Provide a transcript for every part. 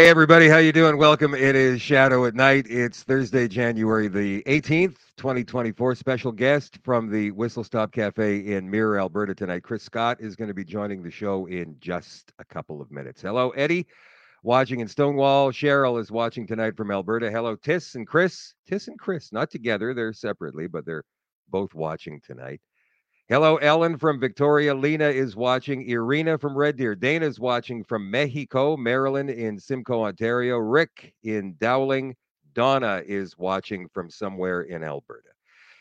Hey everybody, how you doing? Welcome. It is Shadoe at Night. It's Thursday, January the 18th, 2024. Special guest from the Whistle Stop Cafe in Mirror, Alberta tonight. Chris Scott is going to be joining the show in just a couple of minutes. Hello, Eddie, watching in Stonewall. Cheryl is watching tonight from Alberta. Hello, Tiss and Chris. Tiss and Chris, not together, they're separately, but they're both watching tonight. Hello, Ellen from Victoria. Lena is watching. Irina from Red Deer. Dana's watching from Mexico. Maryland, in Simcoe, Ontario. Rick in Dowling. Donna is watching from somewhere in Alberta.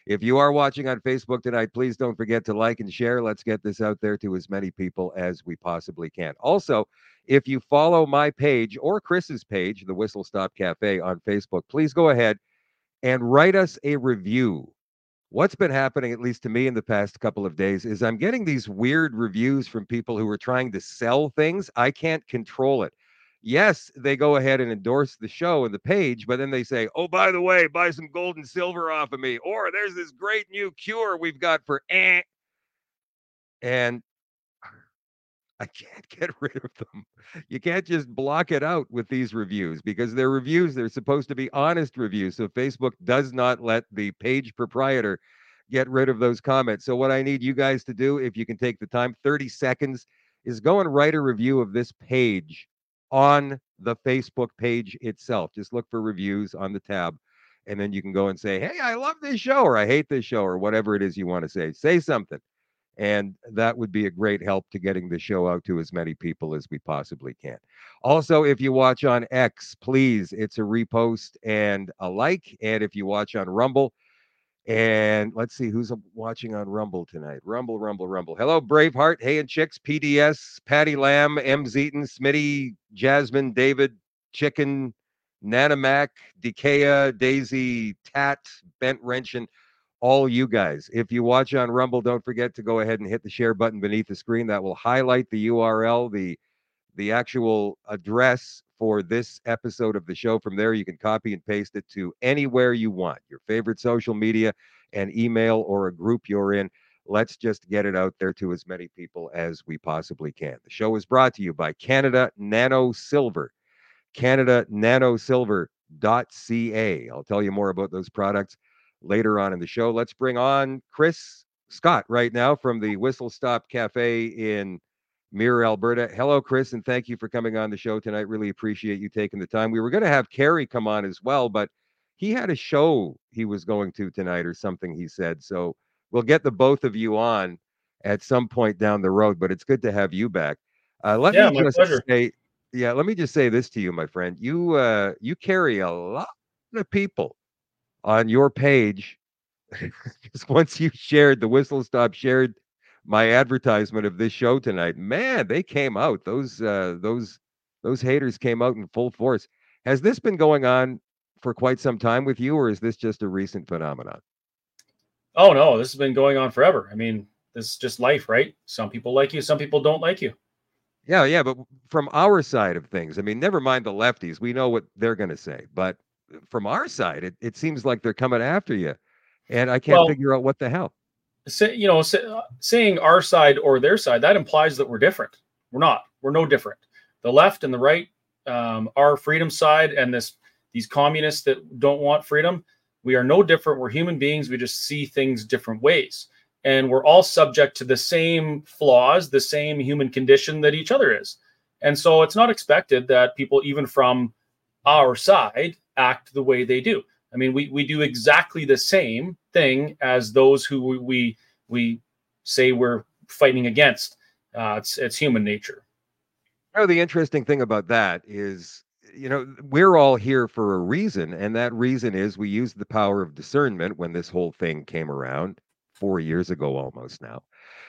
If you are watching on Facebook tonight, please don't forget to like and share. Let's get this out there to as many people as we possibly can. Also, if you follow my page or Chris's page, the Whistle Stop Cafe on Facebook, please go ahead and write us a review what's been happening, at least to me in the past couple of days, is I'm getting these weird reviews from people who are trying to sell things. I can't control it. Yes, they go ahead and endorse the show and the page, but then they say, oh, by the way, buy some gold and silver off of me. Or there's this great new cure we've got for eh. And I can't get rid of them. You can't just block it out with these reviews because they're reviews. They're supposed to be honest reviews. So Facebook does not let the page proprietor get rid of those comments. So, what I need you guys to do, if you can take the time, 30 seconds, is go and write a review of this page on the Facebook page itself. Just look for reviews on the tab. And then you can go and say, Hey, I love this show, or I hate this show, or whatever it is you want to say. Say something. And that would be a great help to getting the show out to as many people as we possibly can. Also, if you watch on X, please, it's a repost and a like. And if you watch on Rumble, and let's see who's watching on Rumble tonight. Rumble, Rumble, Rumble. Hello, Braveheart. Hey and Chicks, PDS, Patty Lamb, M. Zeaton, Smitty, Jasmine, David, Chicken, Nanamac, Dekea, Daisy, Tat, Bent Wrenchen all you guys. If you watch on Rumble, don't forget to go ahead and hit the share button beneath the screen. That will highlight the URL, the the actual address for this episode of the show. From there, you can copy and paste it to anywhere you want, your favorite social media, and email or a group you're in. Let's just get it out there to as many people as we possibly can. The show is brought to you by Canada Nano Silver. Canada Nano. I'll tell you more about those products later on in the show. Let's bring on Chris Scott right now from the Whistle Stop Cafe in Mirror, Alberta. Hello, Chris, and thank you for coming on the show tonight. Really appreciate you taking the time. We were going to have Carrie come on as well, but he had a show he was going to tonight or something, he said. So we'll get the both of you on at some point down the road, but it's good to have you back. Uh, let yeah, me just pleasure. say, yeah, let me just say this to you, my friend. You uh, you carry a lot of people on your page because once you shared the whistle stop shared my advertisement of this show tonight man they came out. Those uh those those haters came out in full force. Has this been going on for quite some time with you or is this just a recent phenomenon? Oh no this has been going on forever. I mean this is just life right? Some people like you some people don't like you. Yeah yeah but from our side of things i mean never mind the lefties we know what they're going to say but from our side, it, it seems like they're coming after you, and I can't well, figure out what the hell. Say, you know, say, saying our side or their side that implies that we're different. We're not. We're no different. The left and the right, um, our freedom side, and this these communists that don't want freedom. We are no different. We're human beings. We just see things different ways, and we're all subject to the same flaws, the same human condition that each other is. And so it's not expected that people, even from our side, act the way they do. I mean, we, we do exactly the same thing as those who we we, we say we're fighting against. Uh, it's it's human nature. Oh, the interesting thing about that is, you know, we're all here for a reason, and that reason is we used the power of discernment when this whole thing came around four years ago, almost now,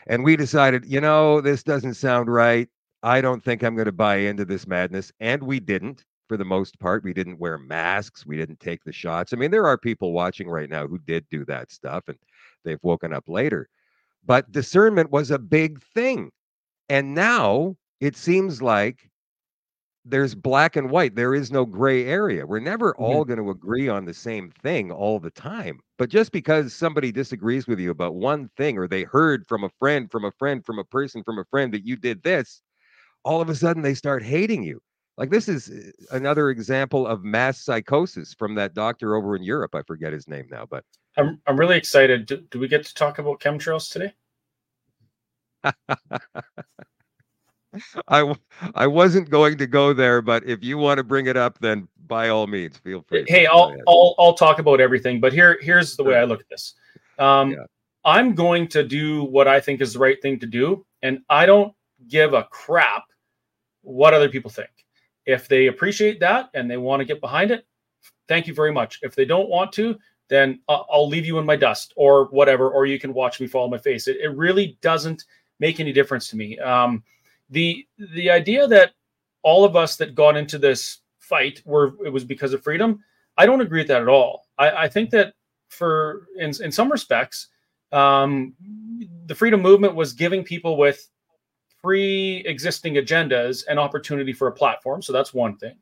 and we decided, you know, this doesn't sound right. I don't think I'm going to buy into this madness, and we didn't for the most part. We didn't wear masks. We didn't take the shots. I mean, there are people watching right now who did do that stuff and they've woken up later. But discernment was a big thing. And now it seems like there's black and white. There is no gray area. We're never mm-hmm. all going to agree on the same thing all the time. But just because somebody disagrees with you about one thing or they heard from a friend, from a friend, from a person, from a friend that you did this, all of a sudden they start hating you Like this is uh, another example of mass psychosis from that doctor over in Europe. I forget his name now, but I'm I'm really excited. Do, do we get to talk about chemtrails today? I I wasn't going to go there, but if you want to bring it up, then by all means, feel free. Hey, I'll I'll I'll talk about everything, but here here's the way I look at this. Um, yeah. I'm going to do what I think is the right thing to do, and I don't give a crap what other people think. If they appreciate that and they want to get behind it, thank you very much. If they don't want to, then I'll leave you in my dust or whatever, or you can watch me fall on my face. It, it really doesn't make any difference to me. Um, the the idea that all of us that got into this fight were it was because of freedom, I don't agree with that at all. I, I think that for in in some respects, um, the freedom movement was giving people with pre-existing agendas an opportunity for a platform. So that's one thing,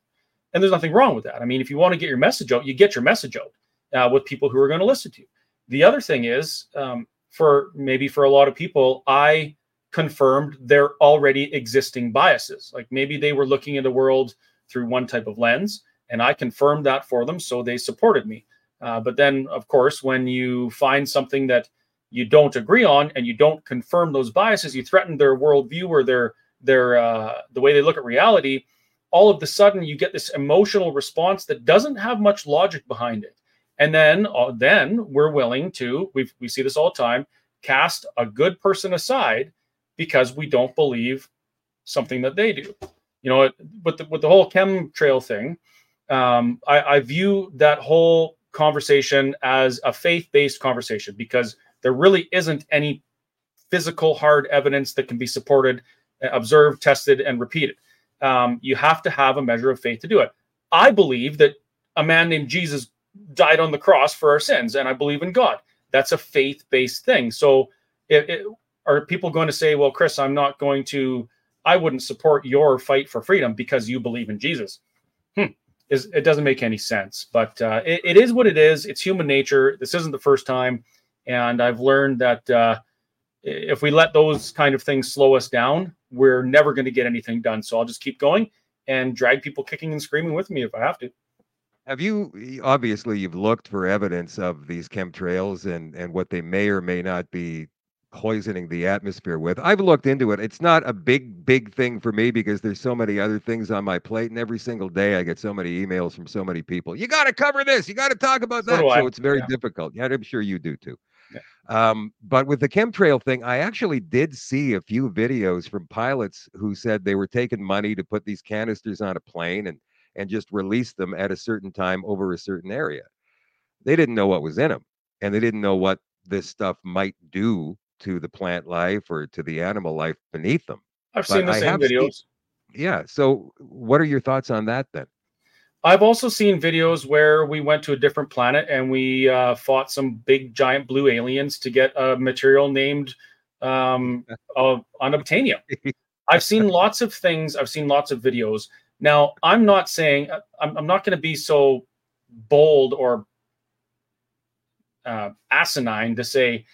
and there's nothing wrong with that. I mean, if you want to get your message out, you get your message out uh, with people who are going to listen to you. The other thing is, um, for maybe for a lot of people, I confirmed their already existing biases. Like maybe they were looking at the world through one type of lens, and I confirmed that for them, so they supported me. Uh, but then, of course, when you find something that you don't agree on and you don't confirm those biases, you threaten their worldview or their their uh, the way they look at reality. All of the sudden, you get this emotional response that doesn't have much logic behind it, and then uh, then we're willing to we we see this all the time cast a good person aside because we don't believe something that they do. You know, with the, with the whole chemtrail thing, um, I, I view that whole conversation as a faith-based conversation because there really isn't any physical hard evidence that can be supported, observed, tested, and repeated. Um, you have to have a measure of faith to do it. I believe that a man named Jesus died on the cross for our sins, and I believe in God. That's a faith-based thing. So, it, it, are people going to say, well, Chris, I'm not going to, I wouldn't support your fight for freedom because you believe in Jesus? Hmm. It doesn't make any sense, but uh, it, it is what it is. It's human nature. This isn't the first time. And I've learned that uh, if we let those kind of things slow us down, we're never going to get anything done. So I'll just keep going and drag people kicking and screaming with me if I have to. Have you obviously you've looked for evidence of these chemtrails and and what they may or may not be poisoning the atmosphere with. I've looked into it. It's not a big, big thing for me because there's so many other things on my plate, and every single day I get so many emails from so many people. You got to cover this. You got to talk about so that. So it's very yeah. difficult. Yeah, I'm sure you do too. Um, but with the chemtrail thing, I actually did see a few videos from pilots who said they were taking money to put these canisters on a plane and and just release them at a certain time over a certain area. They didn't know what was in them, and they didn't know what this stuff might do to the plant life or to the animal life beneath them. I've but seen the I same videos. Seen, yeah. So, what are your thoughts on that then? I've also seen videos where we went to a different planet and we uh, fought some big giant blue aliens to get a material named um, uh, unobtainium. I've seen lots of things. I've seen lots of videos. Now, I'm not saying uh, I'm, I'm not going to be so bold or uh, asinine to say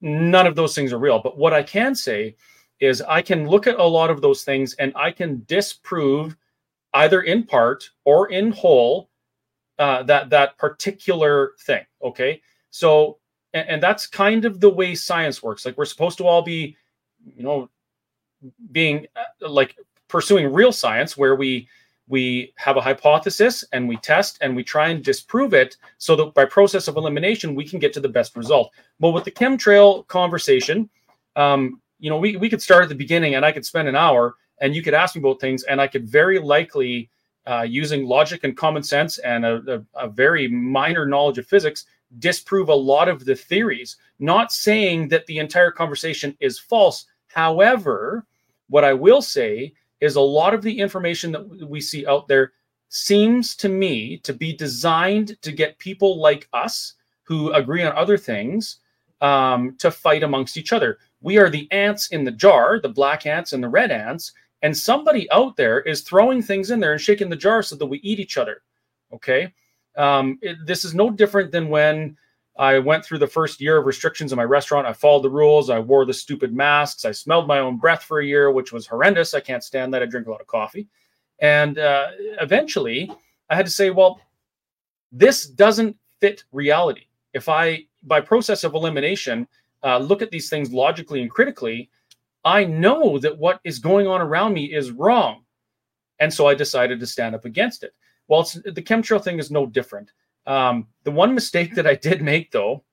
none of those things are real. But what I can say is I can look at a lot of those things and I can disprove either in part or in whole uh, that that particular thing. Okay, so and, and that's kind of the way science works. Like we're supposed to all be, you know, being uh, like pursuing real science where we we have a hypothesis and we test and we try and disprove it so that by process of elimination we can get to the best result but with the chemtrail conversation um, you know we, we could start at the beginning and i could spend an hour and you could ask me about things and i could very likely uh, using logic and common sense and a, a, a very minor knowledge of physics disprove a lot of the theories not saying that the entire conversation is false however what i will say is a lot of the information that we see out there seems to me to be designed to get people like us who agree on other things um, to fight amongst each other. We are the ants in the jar, the black ants and the red ants, and somebody out there is throwing things in there and shaking the jar so that we eat each other. Okay. Um, it, this is no different than when I went through the first year of restrictions in my restaurant. I followed the rules. I wore the stupid masks. I smelled my own breath for a year, which was horrendous. I can't stand that. I drink a lot of coffee. And uh, eventually, I had to say, well, this doesn't fit reality. If I, by process of elimination, uh, look at these things logically and critically, I know that what is going on around me is wrong. And so I decided to stand up against it. Well, the chemtrail thing is no different. Um, the one mistake that I did make, though,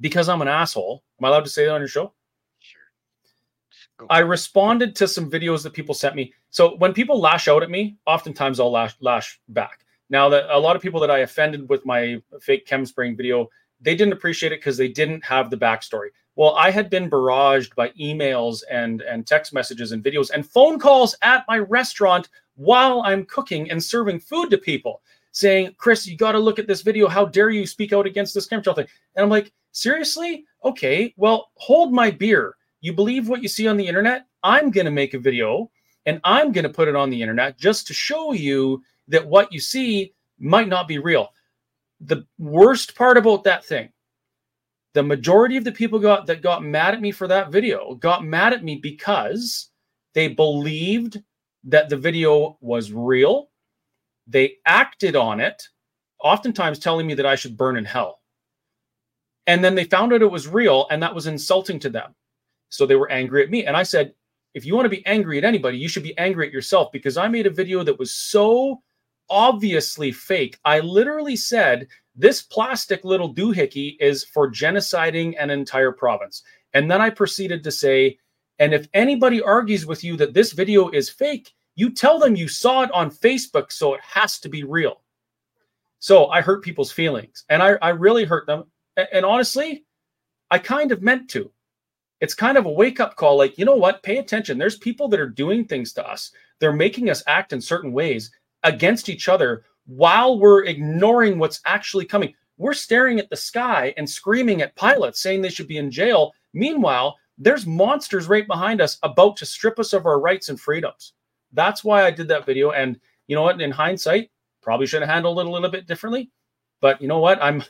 because I'm an asshole, am I allowed to say that on your show? Sure. I responded to some videos that people sent me. So when people lash out at me, oftentimes I'll lash lash back. Now that a lot of people that I offended with my fake chem spraying video, they didn't appreciate it because they didn't have the backstory. Well, I had been barraged by emails and and text messages and videos and phone calls at my restaurant while I'm cooking and serving food to people saying, Chris, you got to look at this video. How dare you speak out against this chemtrail thing? And I'm like, seriously? Okay, well, hold my beer. You believe what you see on the internet? I'm going to make a video and I'm going to put it on the internet just to show you that what you see might not be real. The worst part about that thing, the majority of the people got that got mad at me for that video got mad at me because they believed that the video was real. They acted on it, oftentimes telling me that I should burn in hell. And then they found out it was real, and that was insulting to them. So they were angry at me. And I said, if you want to be angry at anybody, you should be angry at yourself because I made a video that was so obviously fake. I literally said, this plastic little doohickey is for genociding an entire province. And then I proceeded to say, and if anybody argues with you that this video is fake, you tell them you saw it on Facebook, so it has to be real. So I hurt people's feelings and I, I really hurt them. And, honestly, I kind of meant to. It's kind of a wake up call like, you know what? Pay attention. There's people that are doing things to us, they're making us act in certain ways against each other while we're ignoring what's actually coming. We're staring at the sky and screaming at pilots saying they should be in jail. Meanwhile, there's monsters right behind us about to strip us of our rights and freedoms. That's why I did that video. And you know what? In hindsight, probably should have handled it a little bit differently. But you know what? I'm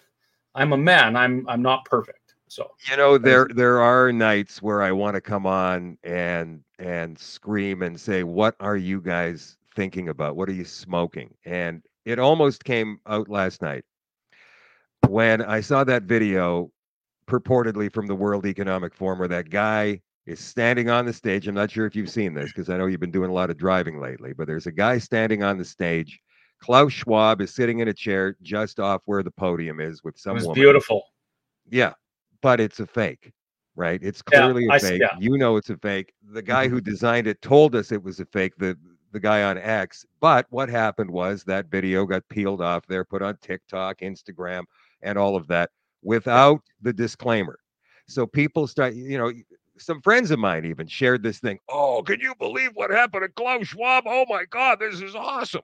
I'm a man. I'm I'm not perfect. So you know there there are nights where I want to come on and and scream and say, "What are you guys thinking about? What are you smoking?" And it almost came out last night when I saw that video purportedly from the World Economic Forum where that guy is standing on the stage. I'm not sure if you've seen this because I know you've been doing a lot of driving lately, but there's a guy standing on the stage. Klaus Schwab is sitting in a chair just off where the podium is with some it was woman. beautiful. Yeah, but it's a fake, right? It's clearly yeah, a fake. yeah. You know it's a fake. The guy who mm-hmm. designed it told us it was a fake. The the guy on X. But what happened was that video got peeled off there, put on TikTok, Instagram, and all of that without the disclaimer. So people start, you know, some friends of mine even shared this thing. Oh, can you believe what happened to Klaus Schwab? Oh my God, this is awesome.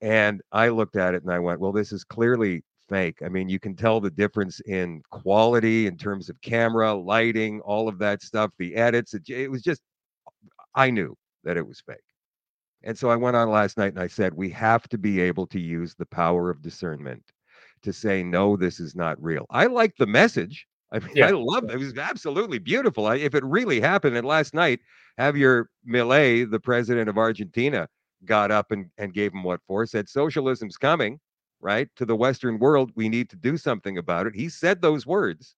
And I looked at it and I went, well, this is clearly fake. I mean, you can tell the difference in quality in terms of camera, lighting, all of that stuff, the edits. It, it was just, I knew that it was fake. And so I went on last night and I said, we have to be able to use the power of discernment to say, no, this is not real. I like the message. I mean, yeah. I love it. It was absolutely beautiful. I, if it really happened, and last night, Javier Milei, the president of Argentina, got up and, and gave him what for, said socialism's coming, right, to the Western world. We need to do something about it. He said those words.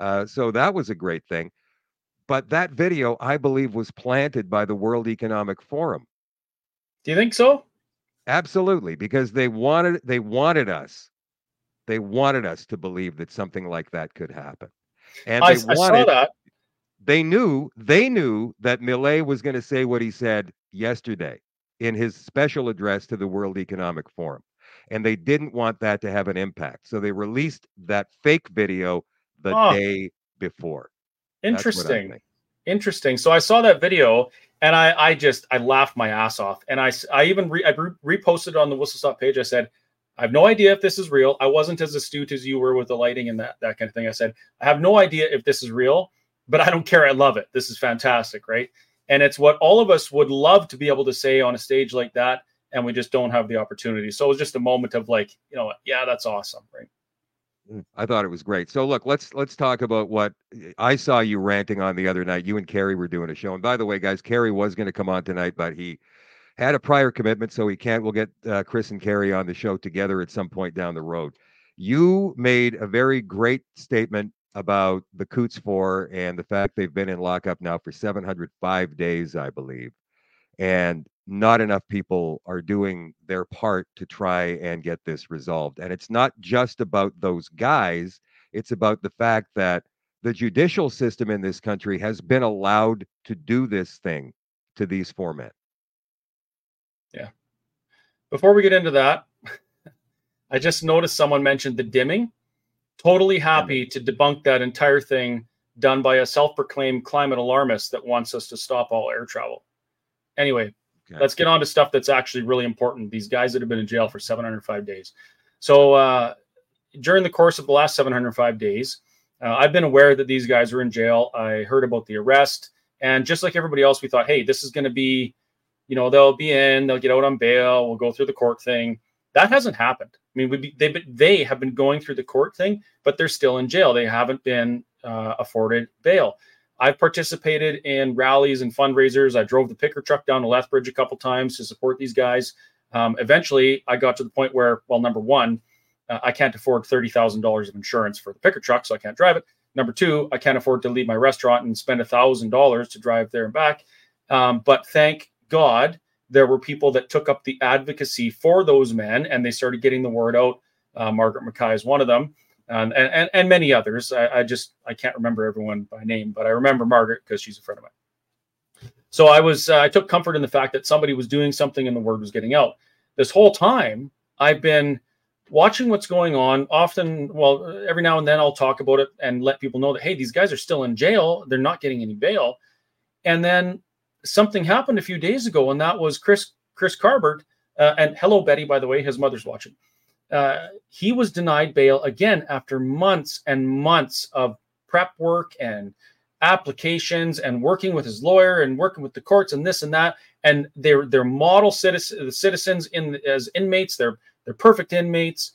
Uh, so that was a great thing. But that video, I believe, was planted by the World Economic Forum. Do you think so? Absolutely, because they wanted they wanted us they wanted us to believe that something like that could happen. And I, they wanted, I saw that. They knew, they knew that Milei was going to say what he said yesterday in his special address to the World Economic Forum. And they didn't want that to have an impact. So they released that fake video the oh, day before. Interesting. Interesting. So I saw that video and I, I just, I laughed my ass off. And I, I even re, I re- reposted on the Whistle Stop page. I said, I have no idea if this is real. I wasn't as astute as you were with the lighting and that that kind of thing. I said, I have no idea if this is real, but I don't care. I love it. This is fantastic, right? And it's what all of us would love to be able to say on a stage like that, and we just don't have the opportunity. So it was just a moment of like, you know, yeah, that's awesome, right? Mm, I thought it was great. So look, let's let's talk about what I saw you ranting on the other night. You and Carrie were doing a show. And by the way, guys, Carrie was going to come on tonight, but he had a prior commitment, so he can't. We'll get uh, Chris and Carrie on the show together at some point down the road. You made a very great statement about the Coutts Four and the fact they've been in lockup now for 705 days, I believe, and not enough people are doing their part to try and get this resolved. And it's not just about those guys; it's about the fact that the judicial system in this country has been allowed to do this thing to these four men. Yeah. Before we get into that, I just noticed someone mentioned the dimming. Totally happy to debunk that entire thing done by a self proclaimed climate alarmist that wants us to stop all air travel. Anyway, okay. let's get on to stuff that's actually really important. These guys that have been in jail for 705 days. So, uh, during the course of the last 705 days, uh, I've been aware that these guys were in jail. I heard about the arrest. And just like everybody else, we thought, hey, this is going to be, you know, they'll be in, they'll get out on bail, we'll go through the court thing. That hasn't happened. I mean, be, they they have been going through the court thing, but they're still in jail. They haven't been uh, afforded bail. I've participated in rallies and fundraisers. I drove the picker truck down to Lethbridge a couple times to support these guys. Um, eventually, I got to the point where, well, number one, uh, I can't afford thirty thousand dollars of insurance for the picker truck, so I can't drive it. Number two, I can't afford to leave my restaurant and spend thousand dollars to drive there and back. Um, but thank God there were people that took up the advocacy for those men and they started getting the word out. Uh, Margaret Mackay is one of them, and and, and many others. I, I, just I can't remember everyone by name, but I remember Margaret because she's a friend of mine. So I was uh, I took comfort in the fact that somebody was doing something and the word was getting out. This whole time I've been watching what's going on often well every now and then i'll talk about it and let people know that hey these guys are still in jail they're not getting any bail and then something happened a few days ago and that was chris chris carbert uh, and hello betty by the way his mother's watching uh, he was denied bail again after months and months of prep work and applications and working with his lawyer and working with the courts and this and that and they're they're model citizens citizens in as inmates they're they're perfect inmates,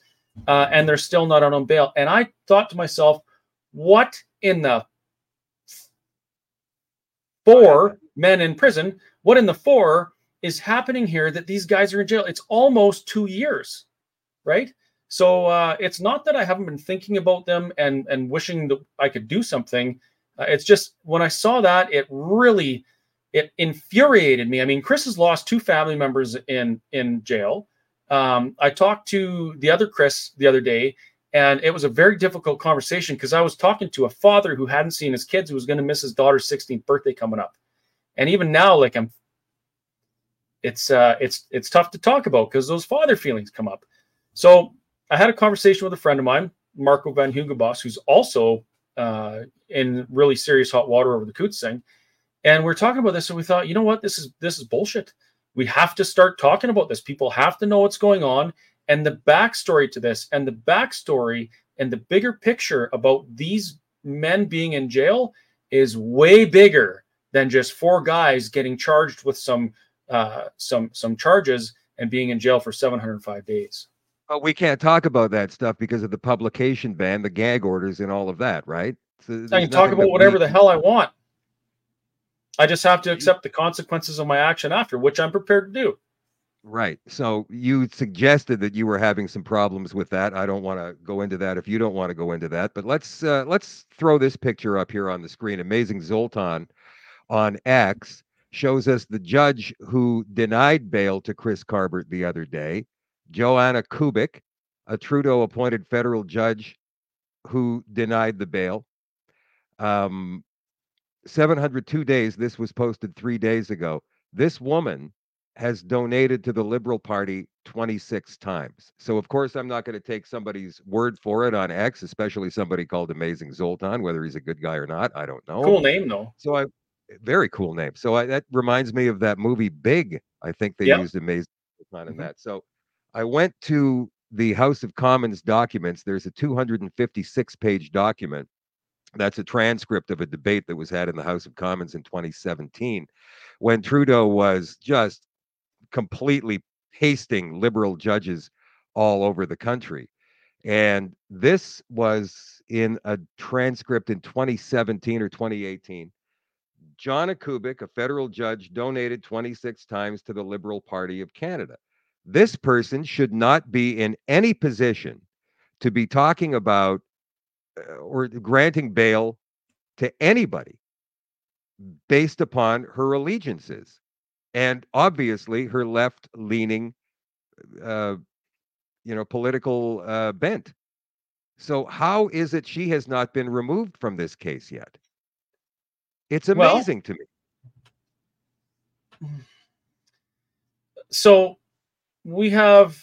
uh, and they're still not out on bail. And I thought to myself, what in the four men in prison? What in the four is happening here that these guys are in jail? It's almost two years, right? So uh, it's not that I haven't been thinking about them and and wishing that I could do something. Uh, it's just when I saw that, it really it infuriated me. I mean, Chris has lost two family members in in jail. Um, I talked to the other Chris the other day, and it was a very difficult conversation because I was talking to a father who hadn't seen his kids, who was going to miss his daughter's 16th birthday coming up. And even now, like I'm, it's uh, it's it's tough to talk about because those father feelings come up. So I had a conversation with a friend of mine, Marco Van Huigenbos, who's also uh, in really serious hot water over the Coutts thing. And we are talking about this, and we thought, you know what, this is this is bullshit we have to start talking about this. People have to know what's going on and the backstory to this and the backstory and the bigger picture about these men being in jail is way bigger than just four guys getting charged with some uh, some some charges and being in jail for 705 days. But we can't talk about that stuff because of the publication ban, the gag orders, and all of that, right? So I can talk about whatever we... the hell I want. I just have to accept the consequences of my action after, which I'm prepared to do. Right. So you suggested that you were having some problems with that. I don't want to go into that if you don't want to go into that. But let's uh, let's throw this picture up here on the screen. Amazing Zoltan on X shows us the judge who denied bail to Chris Carbert the other day, Joanna Kubik, a Trudeau appointed federal judge who denied the bail. Um, 702 days. This was posted three days ago. This woman has donated to the Liberal Party 26 times. So, of course, I'm not going to take somebody's word for it on X, especially somebody called Amazing Zoltan, whether he's a good guy or not. I don't know. Cool name, though. So, I very cool name. So, I, that reminds me of that movie Big. I think they yep. used Amazing Zoltan in mm-hmm. that. So, I went to the House of Commons documents. There's a 256 page document that's a transcript of a debate that was had in the House of Commons in 2017 when Trudeau was just completely pasting liberal judges all over the country. And this was in a transcript in 2017 or 2018. John Kubik, a federal judge, donated 26 times to the Liberal Party of Canada. This person should not be in any position to be talking about uh, or granting bail to anybody based upon her allegiances and obviously her left leaning uh, you know political uh, bent. So how is it she has not been removed from this case yet? It's amazing well, to me. So we have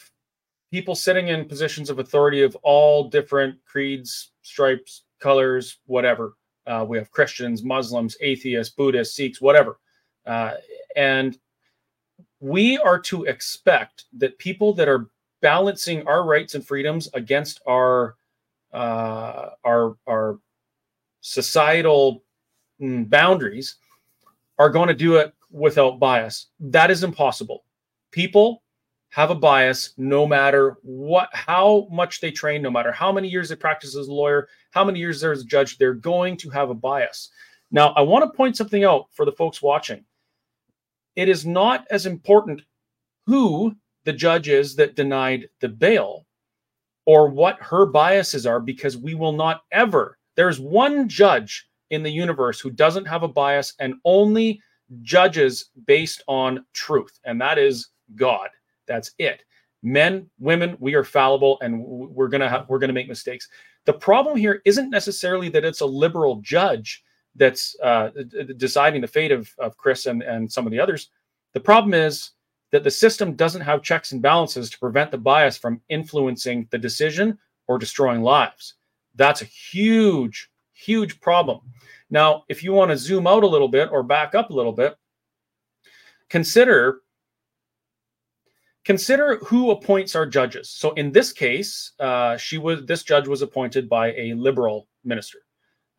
people sitting in positions of authority of all different creeds stripes colors whatever uh, we have Christians, Muslims, atheists, Buddhists, Sikhs, whatever. Uh, and we are to expect that people that are balancing our rights and freedoms against our uh, our our societal mm, boundaries are going to do it without bias. That is impossible. People have a bias no matter what how much they train no matter how many years they practice as a lawyer how many years they're as a judge they're going to have a bias. Now i want to point something out for the folks watching. It is not as important who the judge is that denied the bail or what her biases are because we will not ever there's one judge in the universe who doesn't have a bias and only judges based on truth and that is god that's it. Men, women, we are fallible, and we're gonna have, we're gonna make mistakes. The problem here isn't necessarily that it's a liberal judge that's uh, deciding the fate of, of Chris and, and some of the others. The problem is that the system doesn't have checks and balances to prevent the bias from influencing the decision or destroying lives. That's a huge, huge problem. Now, if you want to zoom out a little bit or back up a little bit, consider consider who appoints our judges. So in this case, uh, she was this judge was appointed by a liberal minister.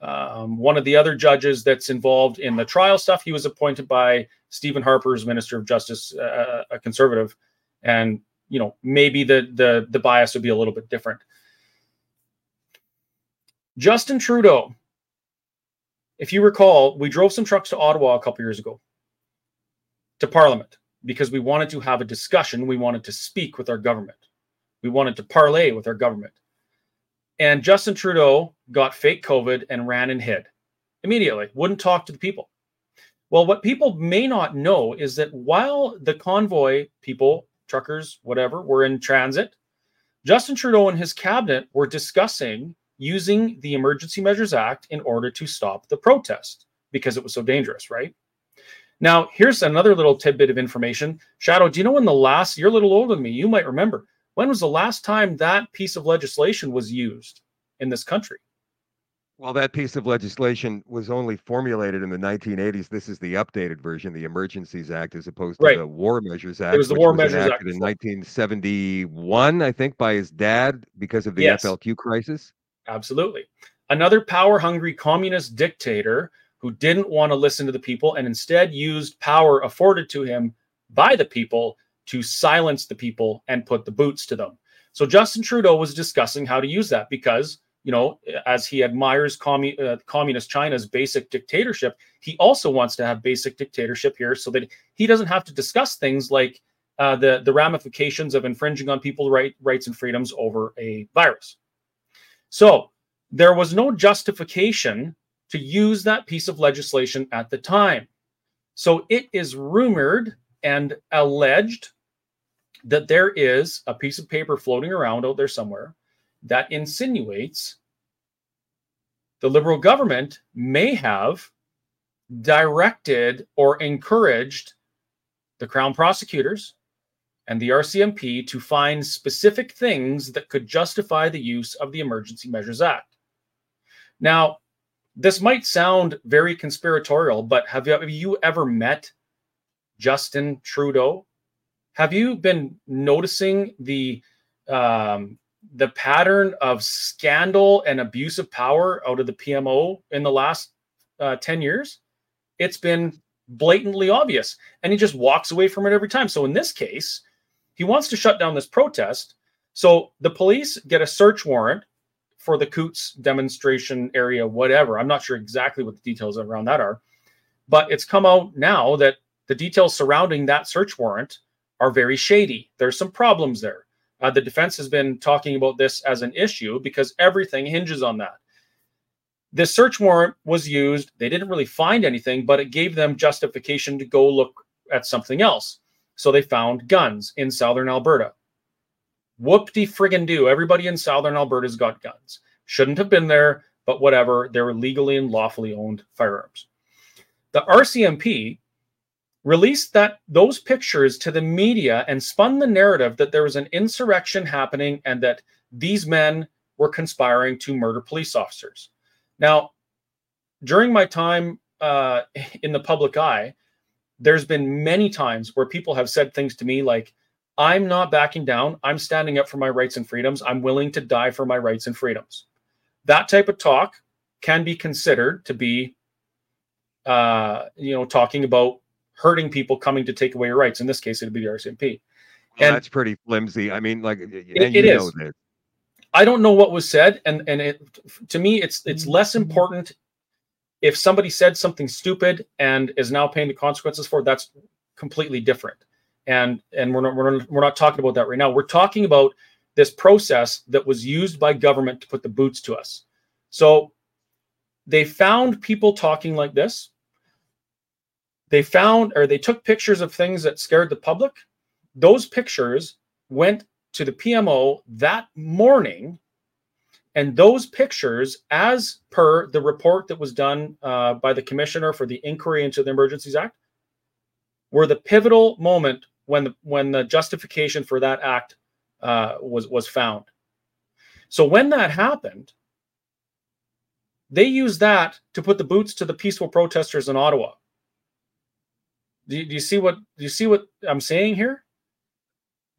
Um, one of the other judges that's involved in the trial stuff, he was appointed by Stephen Harper's Minister of Justice, uh, a conservative, and you know maybe the the the bias would be a little bit different. Justin Trudeau, if you recall, we drove some trucks to Ottawa a couple years ago to Parliament because we wanted to have a discussion. We wanted to speak with our government. We wanted to parlay with our government. And Justin Trudeau got fake COVID and ran and hid immediately, wouldn't talk to the people. Well, what people may not know is that while the convoy people, truckers, whatever, were in transit, Justin Trudeau and his cabinet were discussing using the Emergency Measures Act in order to stop the protest because it was so dangerous, right? Now, here's another little tidbit of information. Shadoe, do you know when the last, you're a little older than me, you might remember, when was the last time that piece of legislation was used in this country? Well, that piece of legislation was only formulated in the 1980s. This is the updated version, the Emergencies Act, as opposed to right. the War Measures Act. It was the War was Measures Act in 1971, I think, by his dad because of the yes. FLQ crisis. Absolutely. Another power hungry communist dictator who didn't want to listen to the people and instead used power afforded to him by the people to silence the people and put the boots to them. So Justin Trudeau was discussing how to use that because, you know, as he admires uh, communist China's basic dictatorship, he also wants to have basic dictatorship here so that he doesn't have to discuss things like uh, the the ramifications of infringing on people's right, rights and freedoms over a virus. So there was no justification to use that piece of legislation at the time. So it is rumored and alleged that there is a piece of paper floating around out there somewhere that insinuates the liberal government may have directed or encouraged the crown prosecutors and the RCMP to find specific things that could justify the use of the Emergency Measures Act. Now, this might sound very conspiratorial, but have you, have you ever met Justin Trudeau? Have you been noticing the um, the pattern of scandal and abuse of power out of the PMO in the last uh, 10 years? It's been blatantly obvious. And he just walks away from it every time. So in this case, he wants to shut down this protest. So the police get a search warrant for the Coutts demonstration area, whatever. I'm not sure exactly what the details around that are. But it's come out now that the details surrounding that search warrant are very shady. There's some problems there. Uh, the defense has been talking about this as an issue because everything hinges on that. This search warrant was used. They didn't really find anything, but it gave them justification to go look at something else. So they found guns in southern Alberta. Whoop de friggin' do. Everybody in southern Alberta's got guns. Shouldn't have been there, but whatever. They were legally and lawfully owned firearms. The RCMP released that those pictures to the media and spun the narrative that there was an insurrection happening and that these men were conspiring to murder police officers. Now, during my time uh, in the public eye, there's been many times where people have said things to me like, I'm not backing down. I'm standing up for my rights and freedoms. I'm willing to die for my rights and freedoms. That type of talk can be considered to be, uh, you know, talking about hurting people coming to take away your rights. In this case, it'd be the RCMP. Well, and that's pretty flimsy. I mean, like, it, it is. I don't know what was said, and and it to me, it's it's less important if somebody said something stupid and is now paying the consequences for it. That's completely different. And and we're not we're not, we're not talking about that right now. We're talking about this process that was used by government to put the boots to us. So they found people talking like this they found or they took pictures of things that scared the public. Those pictures went to the PMO that morning. And those pictures, as per the report that was done uh, by the commissioner for the inquiry into the Emergencies Act, were the pivotal moment when the when the justification for that act uh, was was found. So when that happened, they used that to put the boots to the peaceful protesters in Ottawa. Do you, do you see what do you see what I'm saying here?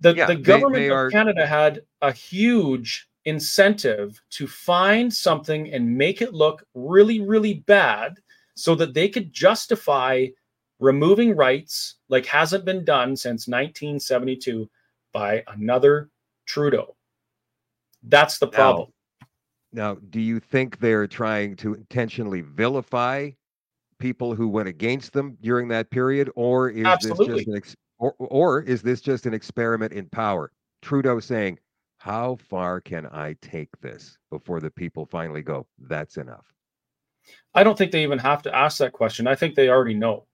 The yeah, the government they, they of are... Canada had a huge incentive to find something and make it look really really bad so that they could justify removing rights like hasn't been done since 1972 by another Trudeau. That's the problem. Now, now do you think they're trying to intentionally vilify people who went against them during that period, or is Absolutely. this just an ex- or, or is this just an experiment in power? Trudeau saying, "How far can I take this before the people finally go? That's enough." I don't think they even have to ask that question. I think they already know.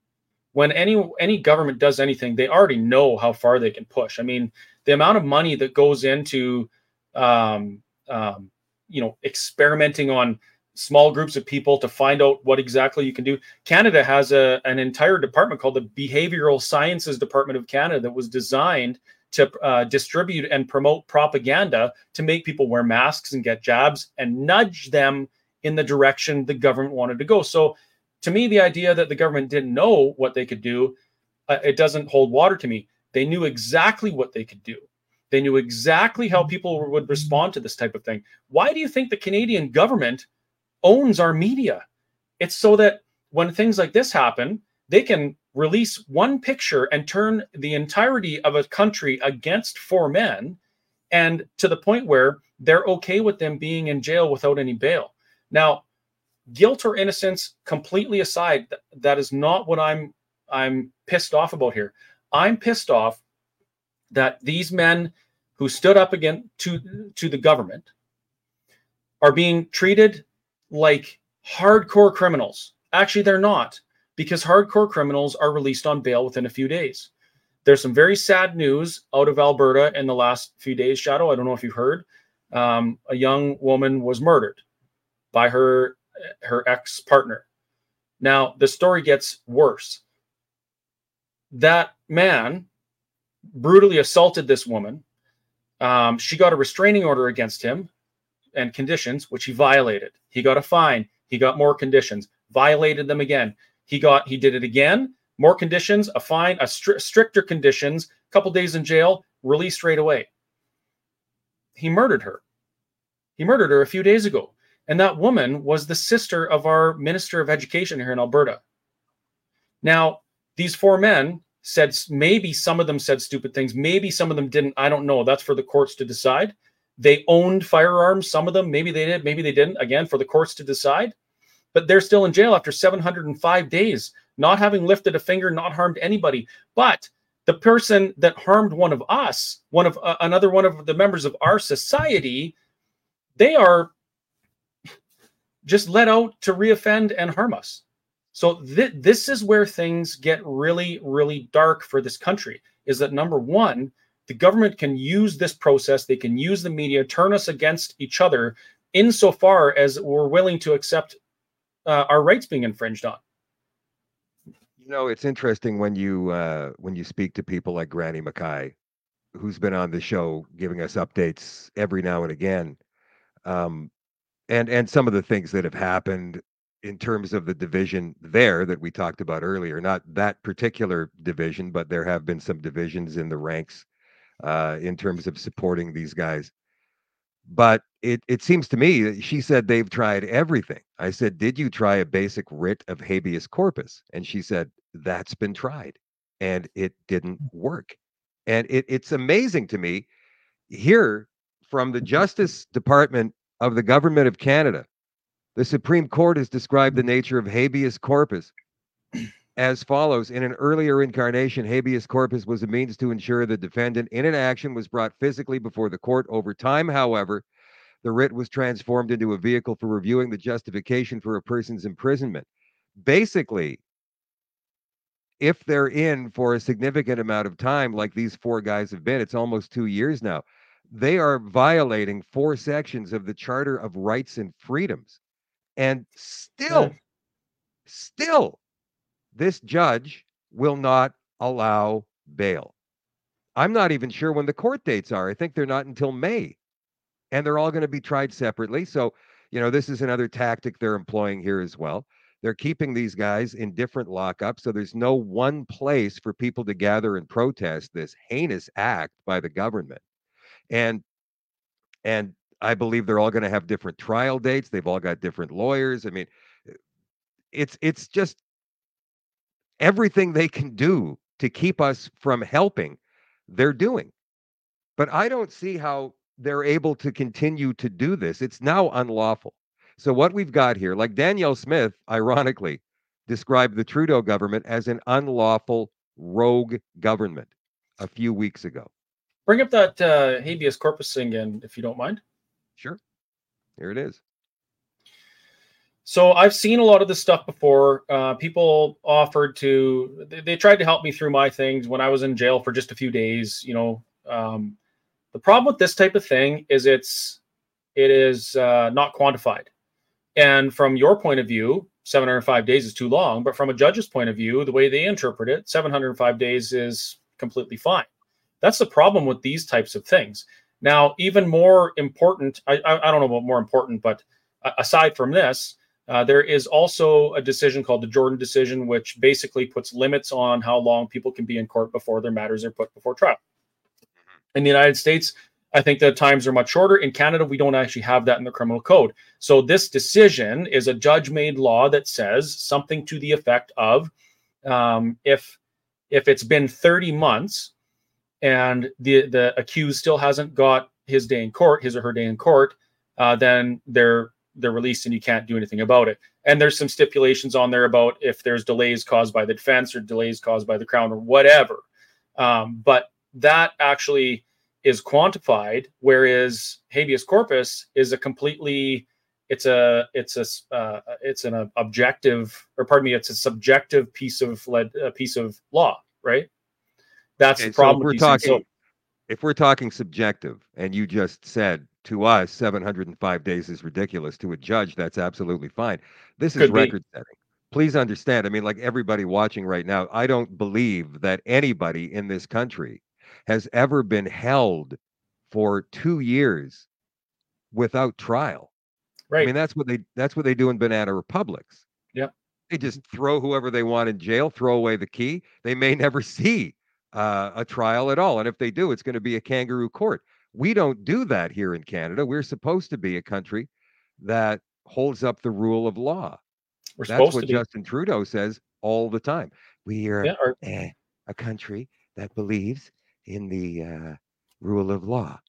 When any any government does anything, they already know how far they can push. I mean, the amount of money that goes into, um, um, you know, experimenting on small groups of people to find out what exactly you can do. Canada has a, an entire department called the Behavioral Sciences Department of Canada that was designed to uh, distribute and promote propaganda to make people wear masks and get jabs and nudge them in the direction the government wanted to go. So, to me, the idea that the government didn't know what they could do, uh, it doesn't hold water to me. They knew exactly what they could do. They knew exactly how people would respond to this type of thing. Why do you think the Canadian government owns our media. It's so that when things like this happen, they can release one picture and turn the entirety of a country against four men and to the point where they're okay with them being in jail without any bail. Now, guilt or innocence completely aside, that is not what I'm I'm pissed off about here. I'm pissed off that these men who stood up again to to the government are being treated like hardcore criminals. Actually, they're not because hardcore criminals are released on bail within a few days. There's some very sad news out of Alberta in the last few days, Shadoe. I don't know if you've heard. Um, a young woman was murdered by her her ex partner. Now the story gets worse. That man brutally assaulted this woman. Um, she got a restraining order against him and conditions, which he violated. He got a fine. He got more conditions, violated them again. He got he did it again, more conditions, a fine, a stri- stricter conditions, a couple days in jail, released right away. He murdered her. He murdered her a few days ago. And that woman was the sister of our minister of education here in Alberta. Now, these four men said maybe some of them said stupid things, maybe some of them didn't. I don't know. That's for the courts to decide. They owned firearms, some of them. Maybe they did, maybe they didn't. Again, for the courts to decide. But they're still in jail after 705 days. not having lifted a finger, not harmed anybody. But the person that harmed one of us, one of uh, another one of the members of our society, they are just let out to reoffend and harm us. So th- this is where things get really, really dark for this country. Is that number one? The government can use this process. They can use the media, turn us against each other, insofar as we're willing to accept uh, our rights being infringed on. You know, it's interesting when you uh, when you speak to people like Granny Mackay, who's been on the show giving us updates every now and again, um, and and some of the things that have happened in terms of the division there that we talked about earlier. Not that particular division, but there have been some divisions in the ranks uh, in terms of supporting these guys. But it it seems to me that she said they've tried everything. I said, "Did you try a basic writ of habeas corpus?" And she said, "That's been tried and it didn't work." And it, it's amazing to me here from the Justice Department of the Government of Canada. The Supreme Court has described the nature of habeas corpus as follows In an earlier incarnation, habeas corpus was a means to ensure the defendant in an action was brought physically before the court. Over time, however, the writ was transformed into a vehicle for reviewing the justification for a person's imprisonment. Basically, if they're in for a significant amount of time, like these four guys have been, it's almost two years now, they are violating four sections of the Charter of Rights and Freedoms. And still, yeah. still, this judge will not allow bail. I'm not even sure when the court dates are. I think they're not until May and they're all going to be tried separately. So, you know, this is another tactic they're employing here as well. They're keeping these guys in different lockups. So there's no one place for people to gather and protest this heinous act by the government. And and I believe they're all going to have different trial dates. They've all got different lawyers. I mean, eh, it's it's just everything they can do to keep us from helping, they're doing. But I don't see how they're able to continue to do this. It's now unlawful. So, what we've got here, like Danielle Smith, ironically, described the Trudeau government as an unlawful rogue government a few weeks ago. Bring up that uh, habeas corpus thing again, if you don't mind. Sure. Here it is. So I've seen a lot of this stuff before. Uh, people offered to, they, they, tried to help me through my things when I was in jail for just a few days. You know, um, the problem with this type of thing is it's it is uh, not quantified. And from your point of view, 705 days is too long. But from a judge's point of view, the way they interpret it, 705 days is completely fine. That's the problem with these types of things. Now, even more important, I, I, I don't know what more important, but aside from this, uh, there is also a decision called the Jordan decision, which basically puts limits on how long people can be in court before their matters are put before trial. In the United States, I think the times are much shorter. In Canada, we don't actually have that in the criminal code. So this decision is a judge-made law that says something to the effect of um, if if it's been 30 months and the the accused still hasn't got his day in court, his or her day in court, uh, then they're they're released and you can't do anything about it. And there's some stipulations on there about if there's delays caused by the defense or delays caused by the crown or whatever. Um, but that actually is quantified, whereas habeas corpus is a completely it's a it's a uh, it's an objective or pardon me it's a subjective piece of lead a piece of law right that's okay, the problem so we're talking if we're talking subjective and you just said to us 705 days is ridiculous to a judge that's absolutely fine this is record be. setting please understand i mean like everybody watching right now i don't believe that anybody in this country has ever been held for two years without trial. Right. I mean, that's what they that's what they do in banana republics. Yeah. They just throw whoever they want in jail, throw away the key. They may never see uh, a trial at all, and if they do, it's going to be a kangaroo court. We don't do that here in Canada. We're supposed to be a country that holds up the rule of law. We're That's what Justin Trudeau says all the time. We are yeah, or- eh, a country that believes in the uh, rule of law.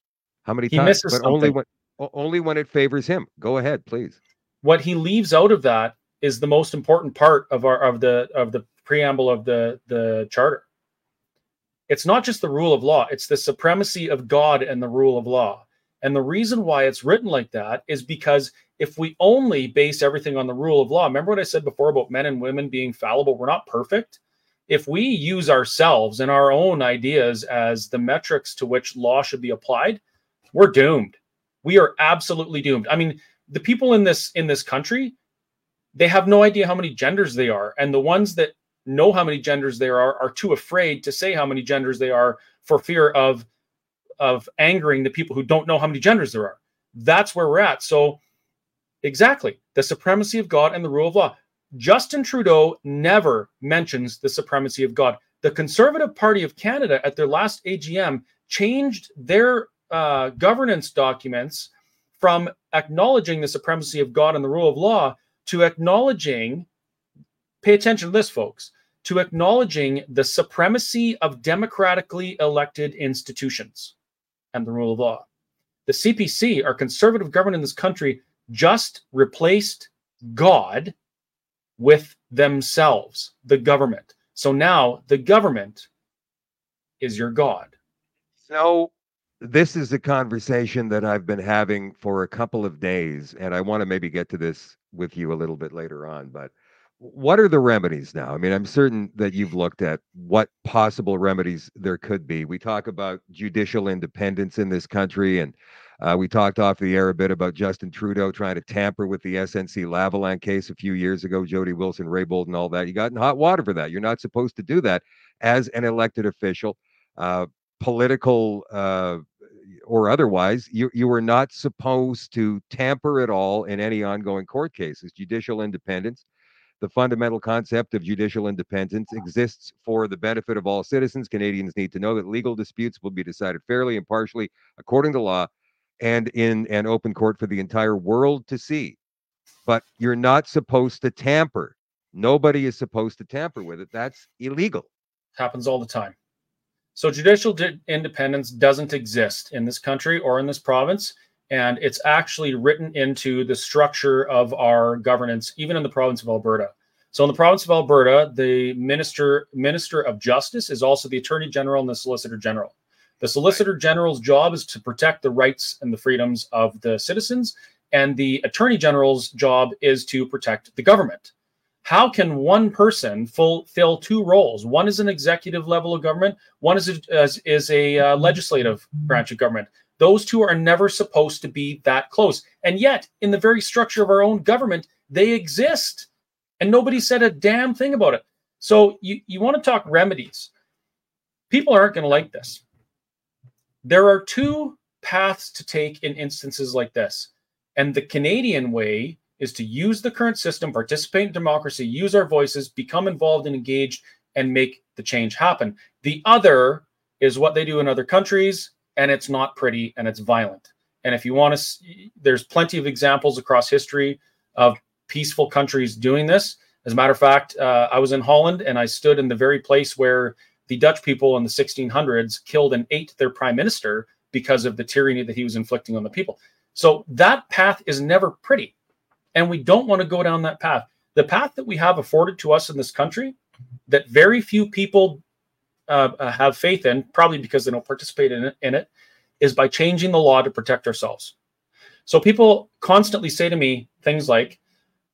How many he times? But something. only when only when it favors him. Go ahead, please. What he leaves out of that is the most important part of our of the of the preamble of the the charter. It's not just the rule of law; it's the supremacy of God and the rule of law. And the reason why it's written like that is because if we only base everything on the rule of law, remember what I said before about men and women being fallible? We're not perfect. If we use ourselves and our own ideas as the metrics to which law should be applied, we're doomed. We are absolutely doomed. I mean, the people in this in this country, they have no idea how many genders they are, and the ones that know how many genders there are are too afraid to say how many genders they are for fear of of angering the people who don't know how many genders there are. That's where we're at. So, exactly, the supremacy of God and the rule of law. Justin Trudeau never mentions the supremacy of God. The Conservative Party of Canada at their last AGM changed their uh, governance documents from acknowledging the supremacy of God and the rule of law to acknowledging, pay attention to this, folks, to acknowledging the supremacy of democratically elected institutions and the rule of law. The CPC, our conservative government in this country, just replaced God with themselves, the government. So now the government is your God. So this is a conversation that I've been having for a couple of days, and I want to maybe get to this with you a little bit later on. But what are the remedies now? I mean, I'm certain that you've looked at what possible remedies there could be. We talk about judicial independence in this country, and uh, we talked off the air a bit about Justin Trudeau trying to tamper with the SNC Lavalin case a few years ago, Jody Wilson, Raybould, and all that. You got in hot water for that. You're not supposed to do that as an elected official. Uh, political uh, or otherwise, you you were not supposed to tamper at all in any ongoing court cases. Judicial independence the fundamental concept of judicial independence exists for the benefit of all citizens. Canadians need to know that legal disputes will be decided fairly, impartially, according to law, and in an open court for the entire world to see. But you're not supposed to tamper. Nobody is supposed to tamper with it. That's illegal. Happens all the time. So judicial di- independence doesn't exist in this country or in this province and it's actually written into the structure of our governance, even in the province of Alberta. So, in the province of Alberta, the minister minister of justice is also the attorney general and the solicitor general. The solicitor general's job is to protect the rights and the freedoms of the citizens, and the attorney general's job is to protect the government. How can one person fulfill two roles? One is an executive level of government. One is a, is a uh, legislative branch of government. Those two are never supposed to be that close. And yet, in the very structure of our own government, they exist. And nobody said a damn thing about it. So you, you want to talk remedies. People aren't going to like this. There are two paths to take in instances like this. And the Canadian way is to use the current system, participate in democracy, use our voices, become involved and engaged, and make the change happen. The other is what they do in other countries and it's not pretty and it's violent. And if you want to, there's plenty of examples across history of peaceful countries doing this. As a matter of fact, uh, I was in Holland and I stood in the very place where the Dutch people in the 1600s killed and ate their prime minister because of the tyranny that he was inflicting on the people. So that path is never pretty. And we don't want to go down that path. The path that we have afforded to us in this country that very few people uh, uh, have faith in, probably because they don't participate in it, in it, is by changing the law to protect ourselves. So people constantly say to me things like,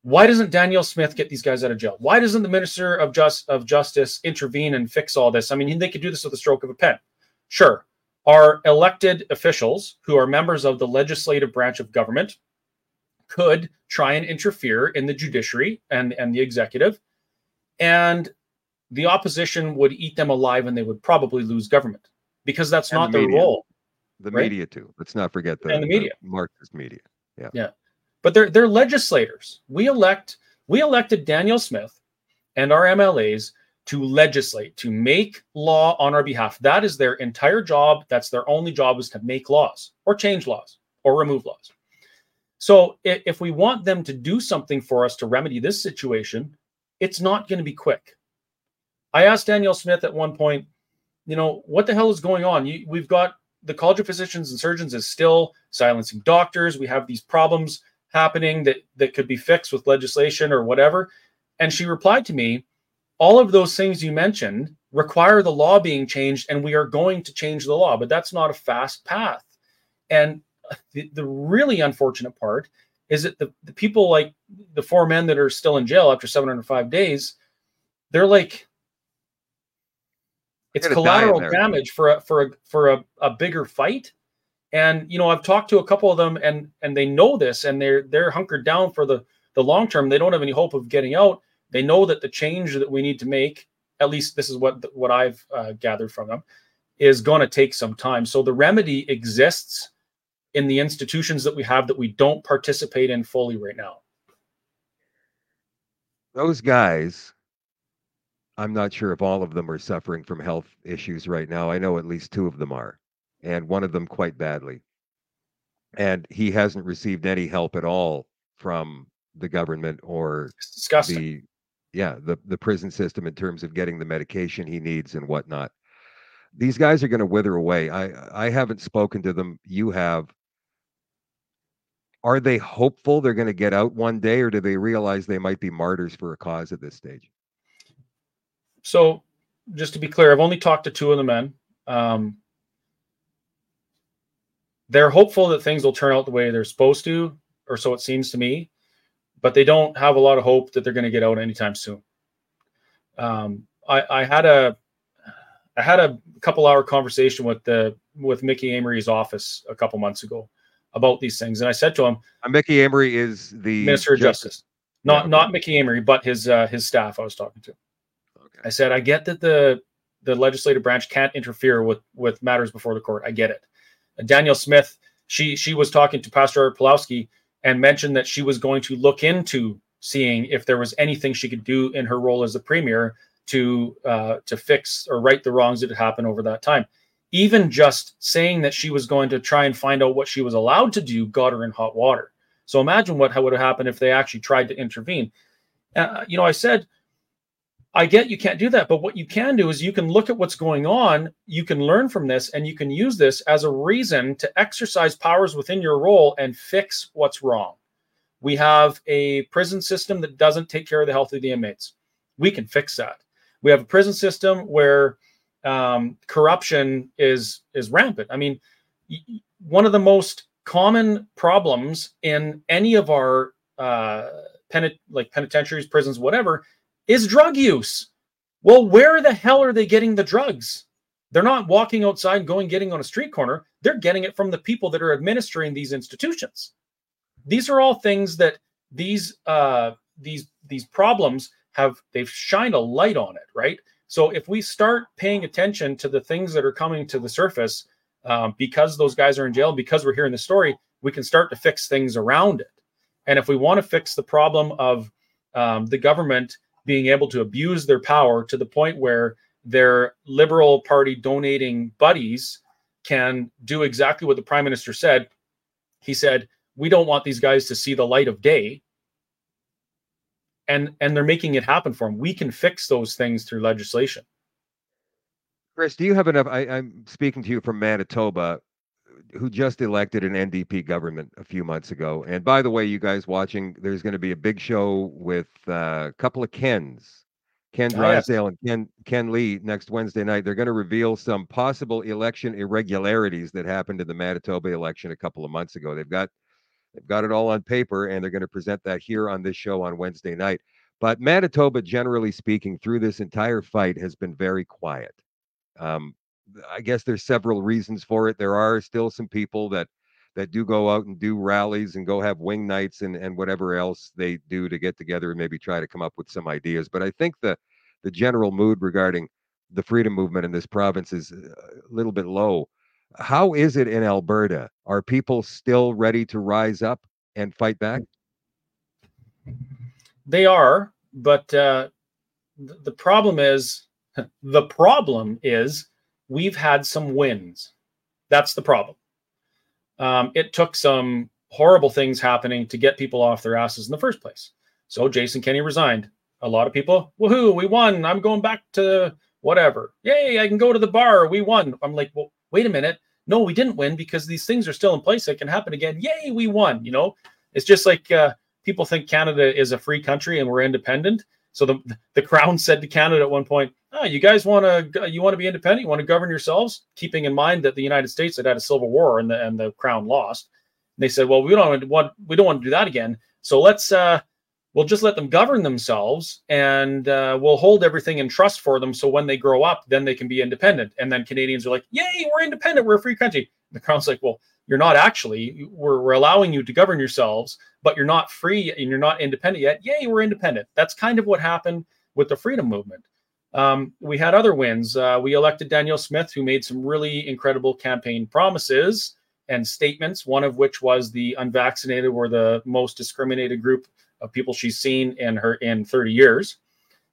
"Why doesn't Danielle Smith get these guys out of jail? Why doesn't the Minister of Just of Justice intervene and fix all this? I mean, they could do this with a stroke of a pen." Sure, our elected officials, who are members of the legislative branch of government, could try and interfere in the judiciary and, and the executive. And the opposition would eat them alive and they would probably lose government because that's and not the their role. The right? media too. Let's not forget the, and the media, the Marxist media. Yeah. Yeah. But they're they're legislators. We elect we elected Danielle Smith and our MLAs to legislate, to make law on our behalf. That is their entire job. That's their only job is to make laws or change laws or remove laws. So if we want them to do something for us to remedy this situation, it's not going to be quick. I asked Danielle Smith at one point, you know, what the hell is going on? You, we've got the College of Physicians and Surgeons is still silencing doctors. We have these problems happening that that could be fixed with legislation or whatever. And she replied to me, all of those things you mentioned require the law being changed, and we are going to change the law, but that's not a fast path. And the, the really unfortunate part is that the, the people like the four men that are still in jail after 705 days, they're like, it's collateral damage for a for a for a, a bigger fight. And you know, I've talked to a couple of them and and they know this and they're they're hunkered down for the the long term. They don't have any hope of getting out. They know that the change that we need to make, at least this is what what I've uh, gathered from them, is going to take some time. So the remedy exists in the institutions that we have that we don't participate in fully right now. Those guys, I'm not sure if all of them are suffering from health issues right now. I know at least two of them are, and one of them quite badly. And he hasn't received any help at all from the government or the yeah the the prison system in terms of getting the medication he needs and whatnot. These guys are going to wither away. I i haven't spoken to them. You have. Are they hopeful they're going to get out one day or do they realize they might be martyrs for a cause at this stage so just to be clear i've only talked to two of the men um, they're hopeful that things will turn out the way they're supposed to or so it seems to me but they don't have a lot of hope that they're going to get out anytime soon um, I, I had a I had a couple hour conversation with the with Mickey Amery's office a couple months ago, about these things. And I said to him, uh, Mickey Amery is the Minister of Justice, Justice. not yeah, not Mickey Amery, but his uh, his staff. I was talking to. I said, I get that the the legislative branch can't interfere with with matters before the court. I get it. And Danielle Smith, she she was talking to Pastor Pawlowski and mentioned that she was going to look into seeing if there was anything she could do in her role as the premier to uh, to fix or right the wrongs that had happened over that time even just saying that she was going to try and find out what she was allowed to do got her in hot water. So imagine what would have happened if they actually tried to intervene. Uh, you know, I said, I get you can't do that, but what you can do is you can look at what's going on, you can learn from this, and you can use this as a reason to exercise powers within your role and fix what's wrong. We have a prison system that doesn't take care of the health of the inmates. We can fix that. We have a prison system where um, corruption is is rampant. I mean, one of the most common problems in any of our uh, like penitentiaries, prisons, whatever, is drug use. Well, where the hell are they getting the drugs? They're not walking outside, going getting on a street corner. They're getting it from the people that are administering these institutions. These are all things that these uh, these these problems have. They've shined a light on it, right? So if we start paying attention to the things that are coming to the surface, um, because those guys are in jail, because we're hearing the story, we can start to fix things around it. And if we want to fix the problem of um, the government being able to abuse their power to the point where their liberal party donating buddies can do exactly what the prime minister said. He said, We don't want these guys to see the light of day and and they're making it happen for them. We can fix those things through legislation. Chris, do you have enough? I, I'm speaking to you from Manitoba, who just elected an NDP government a few months ago. And by the way, you guys watching, there's going to be a big show with uh, a couple of Kens, Ken Drysdale oh, yes. and Ken Ken Lee next Wednesday night. They're going to reveal some possible election irregularities that happened in the Manitoba election a couple of months ago. They've got They've got it all on paper, and they're going to present that here on this show on Wednesday night. But Manitoba, generally speaking, through this entire fight, has been very quiet. Um, I guess there's several reasons for it. There are still some people that that do go out and do rallies and go have wing nights and and whatever else they do to get together and maybe try to come up with some ideas. But I think the the general mood regarding the freedom movement in this province is a little bit low. How is it in Alberta? Are people still ready to rise up and fight back? They are, but uh, the problem is the problem is we've had some wins. That's the problem. Um, it took some horrible things happening to get people off their asses in the first place. So Jason Kenney resigned. A lot of people, woohoo, we won. I'm going back to whatever. Yay, I can go to the bar. We won. I'm like, well, wait a minute. No, we didn't win because these things are still in place. It can happen again. Yay, we won. You know, it's just like uh, people think Canada is a free country and we're independent. So the the crown said to Canada at one point, "Oh, you guys want to you want to be independent? You want to govern yourselves?" Keeping in mind that the United States had had a civil war and the and the crown lost. And they said, "Well, we don't want we don't want to do that again. So let's uh, we'll just let them govern themselves, and uh, we'll hold everything in trust for them. So when they grow up, then they can be independent. And then Canadians are like, "Yay, we're independent. We're a free country." And the crown's like, "Well." You're not actually. We're, we're allowing you to govern yourselves, but you're not free and you're not independent yet. Yay, we're independent. That's kind of what happened with the freedom movement. Um, we had other wins. Uh, we elected Danielle Smith, who made some really incredible campaign promises and statements, one of which was the unvaccinated were the most discriminated group of people she's seen in her in 30 years,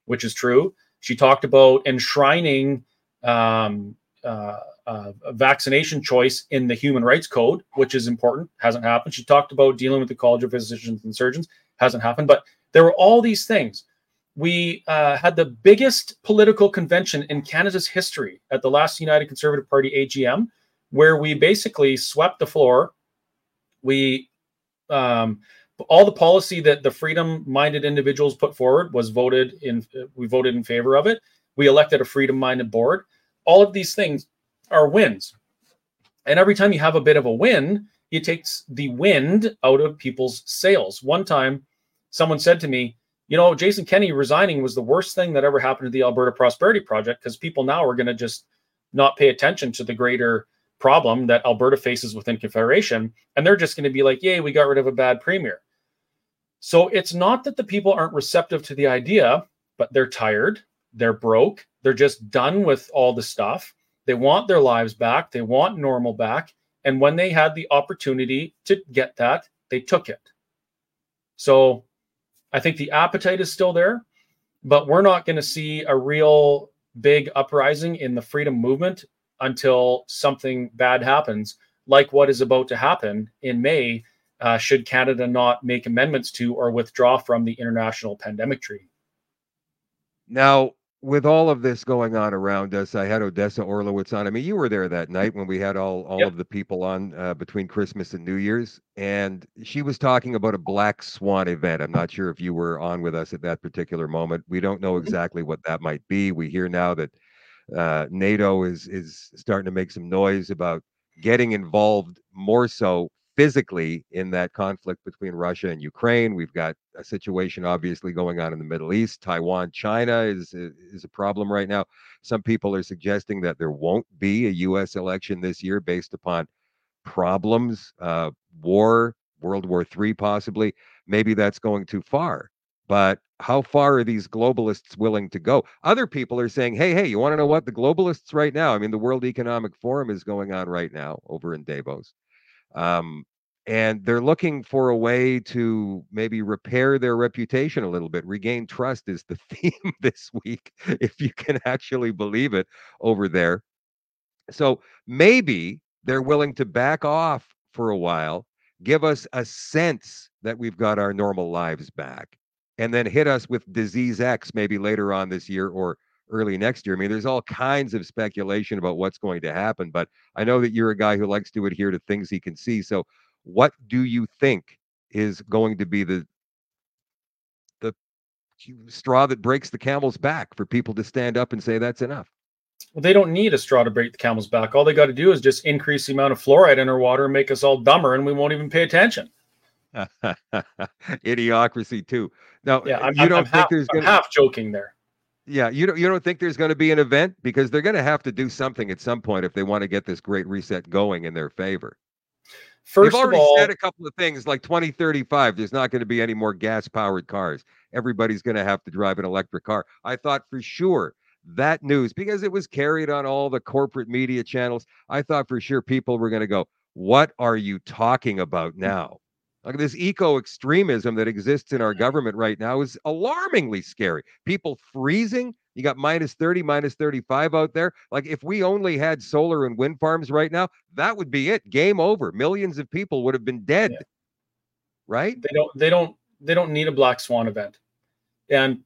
which is true. She talked about enshrining um, uh, uh, vaccination choice in the Human Rights Code, which is important. Hasn't happened. She talked about dealing with the College of Physicians and Surgeons. Hasn't happened. But there were all these things. We uh, had the biggest political convention in Canada's history at the last United Conservative Party AGM, where we basically swept the floor. We um, all the policy that the freedom-minded individuals put forward was voted in. We voted in favor of it. We elected a freedom-minded board. All of these things are wins. And every time you have a bit of a win, it takes the wind out of people's sails. One time, someone said to me, You know, Jason Kenney resigning was the worst thing that ever happened to the Alberta Prosperity Project because people now are going to just not pay attention to the greater problem that Alberta faces within Confederation. And they're just going to be like, Yay, we got rid of a bad premier. So it's not that the people aren't receptive to the idea, but they're tired, they're broke, they're just done with all the stuff they want their lives back. They want normal back. And when they had the opportunity to get that, they took it. So I think the appetite is still there, but we're not going to see a real big uprising in the freedom movement until something bad happens, like what is about to happen in May, uh, should Canada not make amendments to or withdraw from the International Pandemic Treaty. Now, with all of this going on around us, I had Odessa Orlewicz on. I mean, you were there that night when we had all all yep. of the people on uh, between Christmas and New Year's, and she was talking about a black swan event. I'm not sure if you were on with us at that particular moment. We don't know mm-hmm. exactly what that might be. We hear now that uh, NATO is is starting to make some noise about getting involved more so physically in that conflict between Russia and Ukraine. We've got a situation obviously going on in the Middle East. Taiwan, China is is a problem right now. Some people are suggesting that there won't be a U.S. election this year based upon problems, uh, war, World War III, possibly. Maybe that's going too far. But how far are these globalists willing to go? Other people are saying, hey, hey, you want to know what? The globalists right now, I mean, the World Economic Forum is going on right now over in Davos. Um, and they're looking for a way to maybe repair their reputation a little bit. Regain trust is the theme this week, if you can actually believe it over there. So maybe they're willing to back off for a while, give us a sense that we've got our normal lives back, and then hit us with disease X maybe later on this year or early next year. I mean, there's all kinds of speculation about what's going to happen, but I know that you're a guy who likes to adhere to things he can see. So, what do you think is going to be the the straw that breaks the camel's back for people to stand up and say that's enough? Well, they don't need a straw to break the camel's back. All they got to do is just increase the amount of fluoride in our water and make us all dumber, and we won't even pay attention. Idiocracy too. Now, yeah, uh, I'm, you don't I'm think half, there's gonna... half joking there. Yeah, you don't you don't think there's going to be an event because they're going to have to do something at some point if they want to get this great reset going in their favor. First They've already of all, said a couple of things like 2035. There's not going to be any more gas powered cars. Everybody's going to have to drive an electric car. I thought for sure that news because it was carried on all the corporate media channels. I thought for sure people were going to go, "What are you talking about mm. now?" Like this eco extremism that exists in our government right now is alarmingly scary. People freezing. You got minus 30, minus 35 out there. Like if we only had solar and wind farms right now, that would be it. Game over. Millions of people would have been dead. Yeah. Right? They don't they don't they don't need a black swan event. And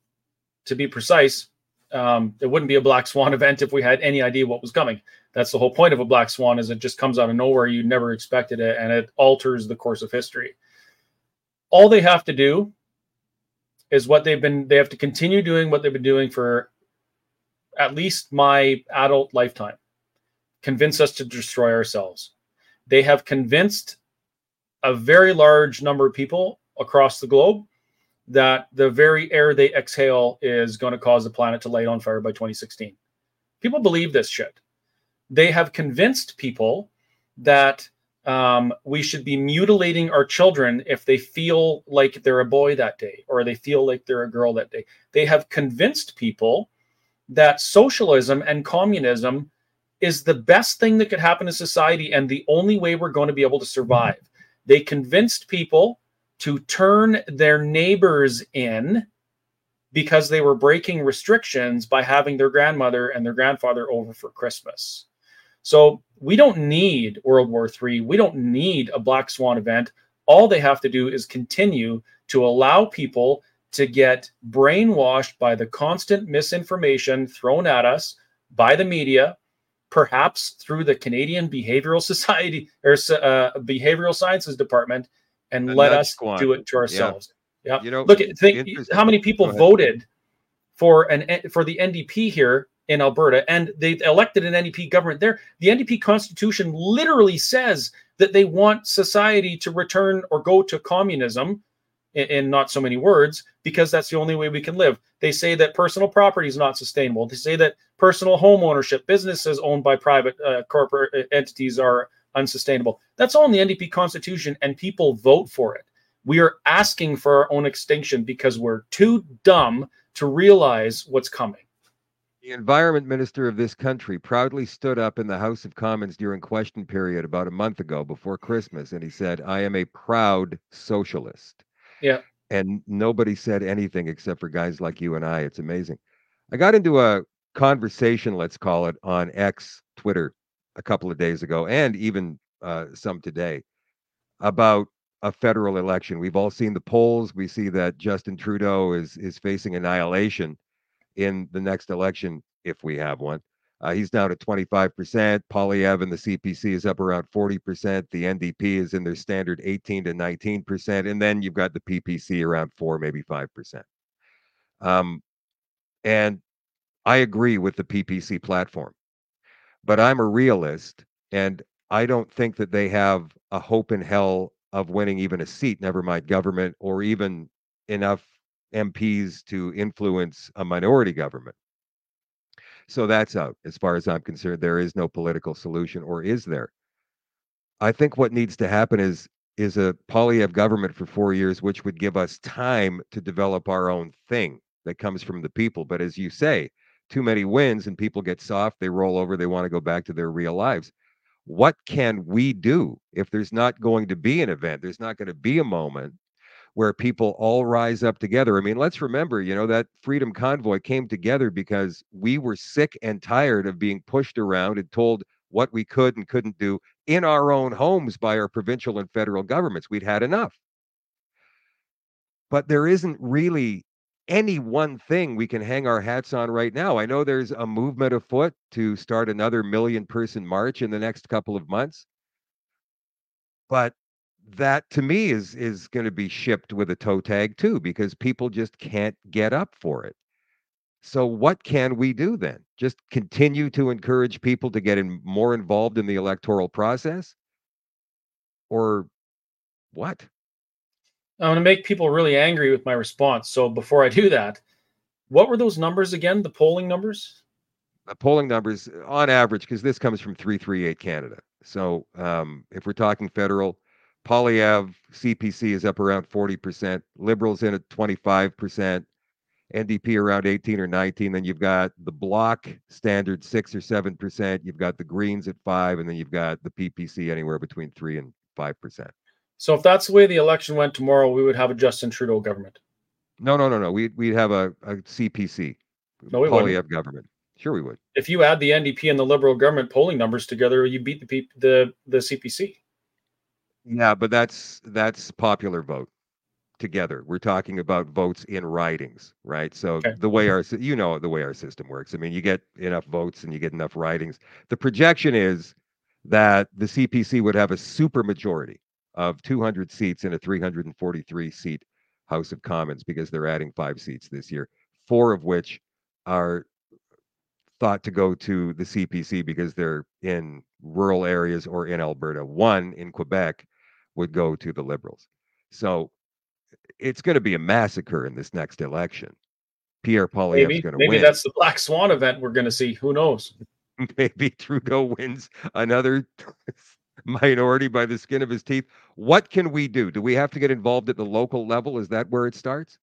to be precise, um, it wouldn't be a black swan event if we had any idea what was coming. That's the whole point of a black swan is it just comes out of nowhere. You never expected it and it alters the course of history all they have to do is what they've been they have to continue doing what they've been doing for at least my adult lifetime. Convince us to destroy ourselves. They have convinced a very large number of people across the globe that the very air they exhale is going to cause the planet to light on fire by 2016 people believe this shit. They have convinced people that um, we should be mutilating our children if they feel like they're a boy that day or they feel like they're a girl that day. They have convinced people that socialism and communism is the best thing that could happen to society and the only way we're going to be able to survive. They convinced people to turn their neighbors in because they were breaking restrictions by having their grandmother and their grandfather over for Christmas. So we don't need World War III. We don't need a black swan event. All they have to do is continue to allow people to get brainwashed by the constant misinformation thrown at us by the media, perhaps through the Canadian Behavioral Society or uh, Behavioral Sciences Department, and let us squad. do it to ourselves. Yeah. yeah. You know, look, at think how many people voted for an for the NDP here in Alberta, and they elected an NDP government there. The NDP constitution literally says that they want society to return or go to communism in, in, not so many words because that's the only way we can live. They say that personal property is not sustainable. They say that personal home ownership, businesses owned by private uh, corporate uh, entities are unsustainable. That's all in the NDP constitution, and people vote for it. We are asking for our own extinction because we're too dumb to realize what's coming. The environment minister of this country proudly stood up in the House of Commons during question period about a month ago before Christmas and he said, I am a proud socialist. Yeah. And nobody said anything except for guys like you and I. It's amazing. I got into a conversation, let's call it, on X, Twitter, a couple of days ago, and even uh, some today about a federal election. We've all seen the polls. We see that Justin Trudeau is is facing annihilation in the next election if we have one. Uh, he's down at 25%. Poilievre and the CPC is up around 40%. The NDP is in their standard 18 to 19%. And then you've got the PPC around 4, maybe 5%. Um, and I agree with the PPC platform, but I'm a realist and I don't think that they have a hope in hell of winning even a seat, never mind government or even enough MPs to influence a minority government. So that's out. As far as I'm concerned, there is no political solution, or is there? I think what needs to happen is is a Poilievre government for four years, which would give us time to develop our own thing that comes from the people. But as you say, too many wins and people get soft, they roll over, they want to go back to their real lives. What can we do if there's not going to be an event? There's not going to be a moment where people all rise up together. I mean, let's remember, you know, that Freedom Convoy came together because we were sick and tired of being pushed around and told what we could and couldn't do in our own homes by our provincial and federal governments. We'd had enough. But there isn't really any one thing we can hang our hats on right now. I know there's a movement afoot to start another million person march in the next couple of months. But that to me is is going to be shipped with a toe tag too because people just can't get up for it. So what can we do then? Just continue to encourage people to get in more involved in the electoral process? Or what? I'm going to make people really angry with my response so before i do that what were those numbers again? The polling numbers? The polling numbers on average because this comes from 338 canada. So um, if we're talking federal Poilievre CPC is up around 40%, Liberals in at 25%, NDP around 18 or 19. Then you've got the Bloc standard six or 7%. You've got the Greens at five, and then you've got the PPC anywhere between three and 5%. So if that's the way the election went tomorrow, we would have a Justin Trudeau government. No, no, no, no. We'd, we'd have a, a CPC, no, we Poilievre wouldn't. government. Sure, we would. If you add the NDP and the Liberal government polling numbers together, you beat the the the CPC. Yeah, but that's that's popular vote together. We're talking about votes in ridings, right? So okay. the way our you know the way our system works. I mean, you get enough votes and you get enough ridings. The projection is that the CPC would have a super majority of 200 seats in a 343 seat House of Commons because they're adding five seats this year, four of which are thought to go to the CPC because they're in rural areas or in Alberta. One in Quebec would go to the Liberals. So it's going to be a massacre in this next election. Pierre Poilievre's going to win. Maybe that's the Black Swan event we're going to see. Who knows? Maybe Trudeau wins another minority by the skin of his teeth. What can we do? Do we have to get involved at the local level? Is that where it starts?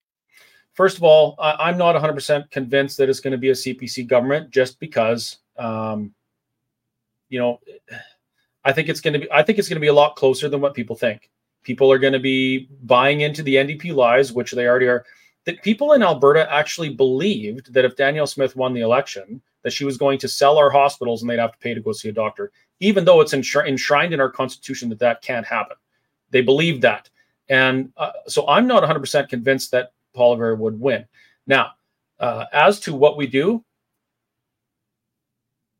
First of all, I, am not 100% convinced that it's going to be a CPC government just because, um, you know, I think it's going to be. I think it's going to be a lot closer than what people think. People are going to be buying into the NDP lies, which they already are. That people in Alberta actually believed that if Danielle Smith won the election, that she was going to sell our hospitals and they'd have to pay to go see a doctor, even though it's enshrined in our constitution that that can't happen. They believed that. And uh, so I'm not 100% convinced that Poilievre would win. Now, uh, as to what we do,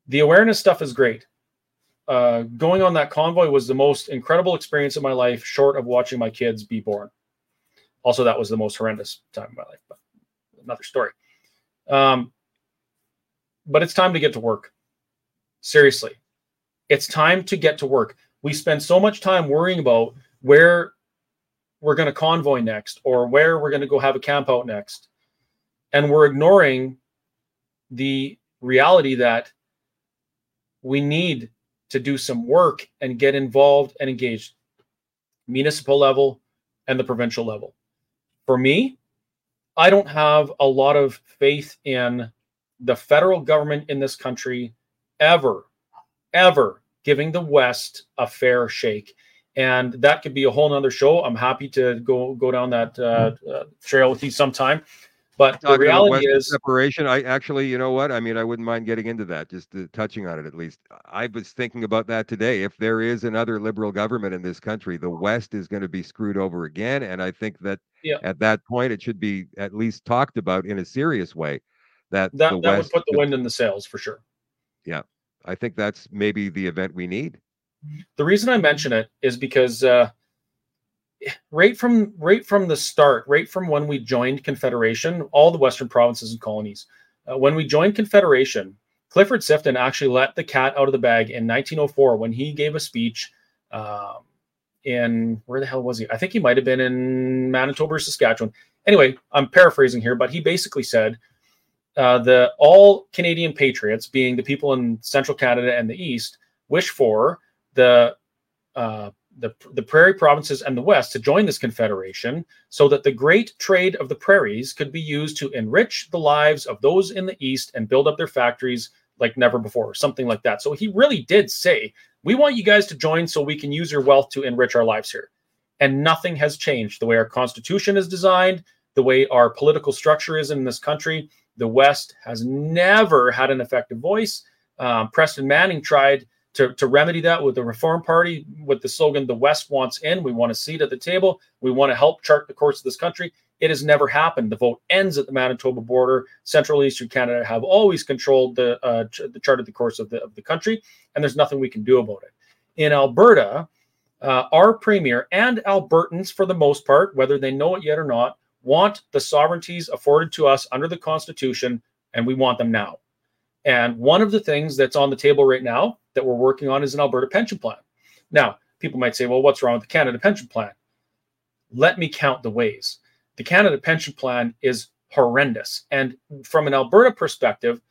the awareness stuff is great. Uh, going on that convoy was the most incredible experience of my life, short of watching my kids be born. Also, that was the most horrendous time of my life, but another story. Um, but it's time to get to work. Seriously, it's time to get to work. We spend so much time worrying about where we're going to convoy next or where we're going to go have a camp out next. And we're ignoring the reality that we need to do some work and get involved and engaged municipal level and the provincial level. For me, I don't have a lot of faith in the federal government in this country ever, ever giving the West a fair shake. And that could be a whole nother show. I'm happy to go go down that uh, uh, trail with you sometime. But the reality is separation. I actually, you know what? I mean, I wouldn't mind getting into that, just uh, touching on it at least. I was thinking about that today. If there is another liberal government in this country, the West is going to be screwed over again. And I think that yeah. at that point, it should be at least talked about in a serious way that that, that West, would put the wind in the sails for sure. Yeah, I think that's maybe the event we need. The reason I mention it is because uh, right from right from the start, right from when we joined Confederation, all the Western provinces and colonies, uh, when we joined Confederation, Clifford Sifton actually let the cat out of the bag in 1904 when he gave a speech. Um, in where the hell was he? I think he might have been in Manitoba or Saskatchewan. Anyway, I'm paraphrasing here, but he basically said uh, the all Canadian patriots, being the people in central Canada and the East, wish for the uh, the, the prairie provinces and the West to join this confederation so that the great trade of the prairies could be used to enrich the lives of those in the East and build up their factories like never before, or something like that. So he really did say, We want you guys to join so we can use your wealth to enrich our lives here. And nothing has changed. The way our constitution is designed, the way our political structure is in this country, the West has never had an effective voice. Um, Preston Manning tried to, to remedy that with the Reform Party with the slogan, The West wants in. We want a seat at the table. We want to help chart the course of this country. It has never happened. The vote ends at the Manitoba border. Central Eastern Canada have always controlled the, uh, ch- the charted the course of the, of the country, and there's nothing we can do about it. In Alberta, uh, our premier and Albertans, for the most part, whether they know it yet or not, want the sovereignties afforded to us under the Constitution, and we want them now. And one of the things that's on the table right now that we're working on is an Alberta pension plan. Now, people might say, well, what's wrong with the Canada pension plan? Let me count the ways. The Canada pension plan is horrendous. And from an Alberta perspective,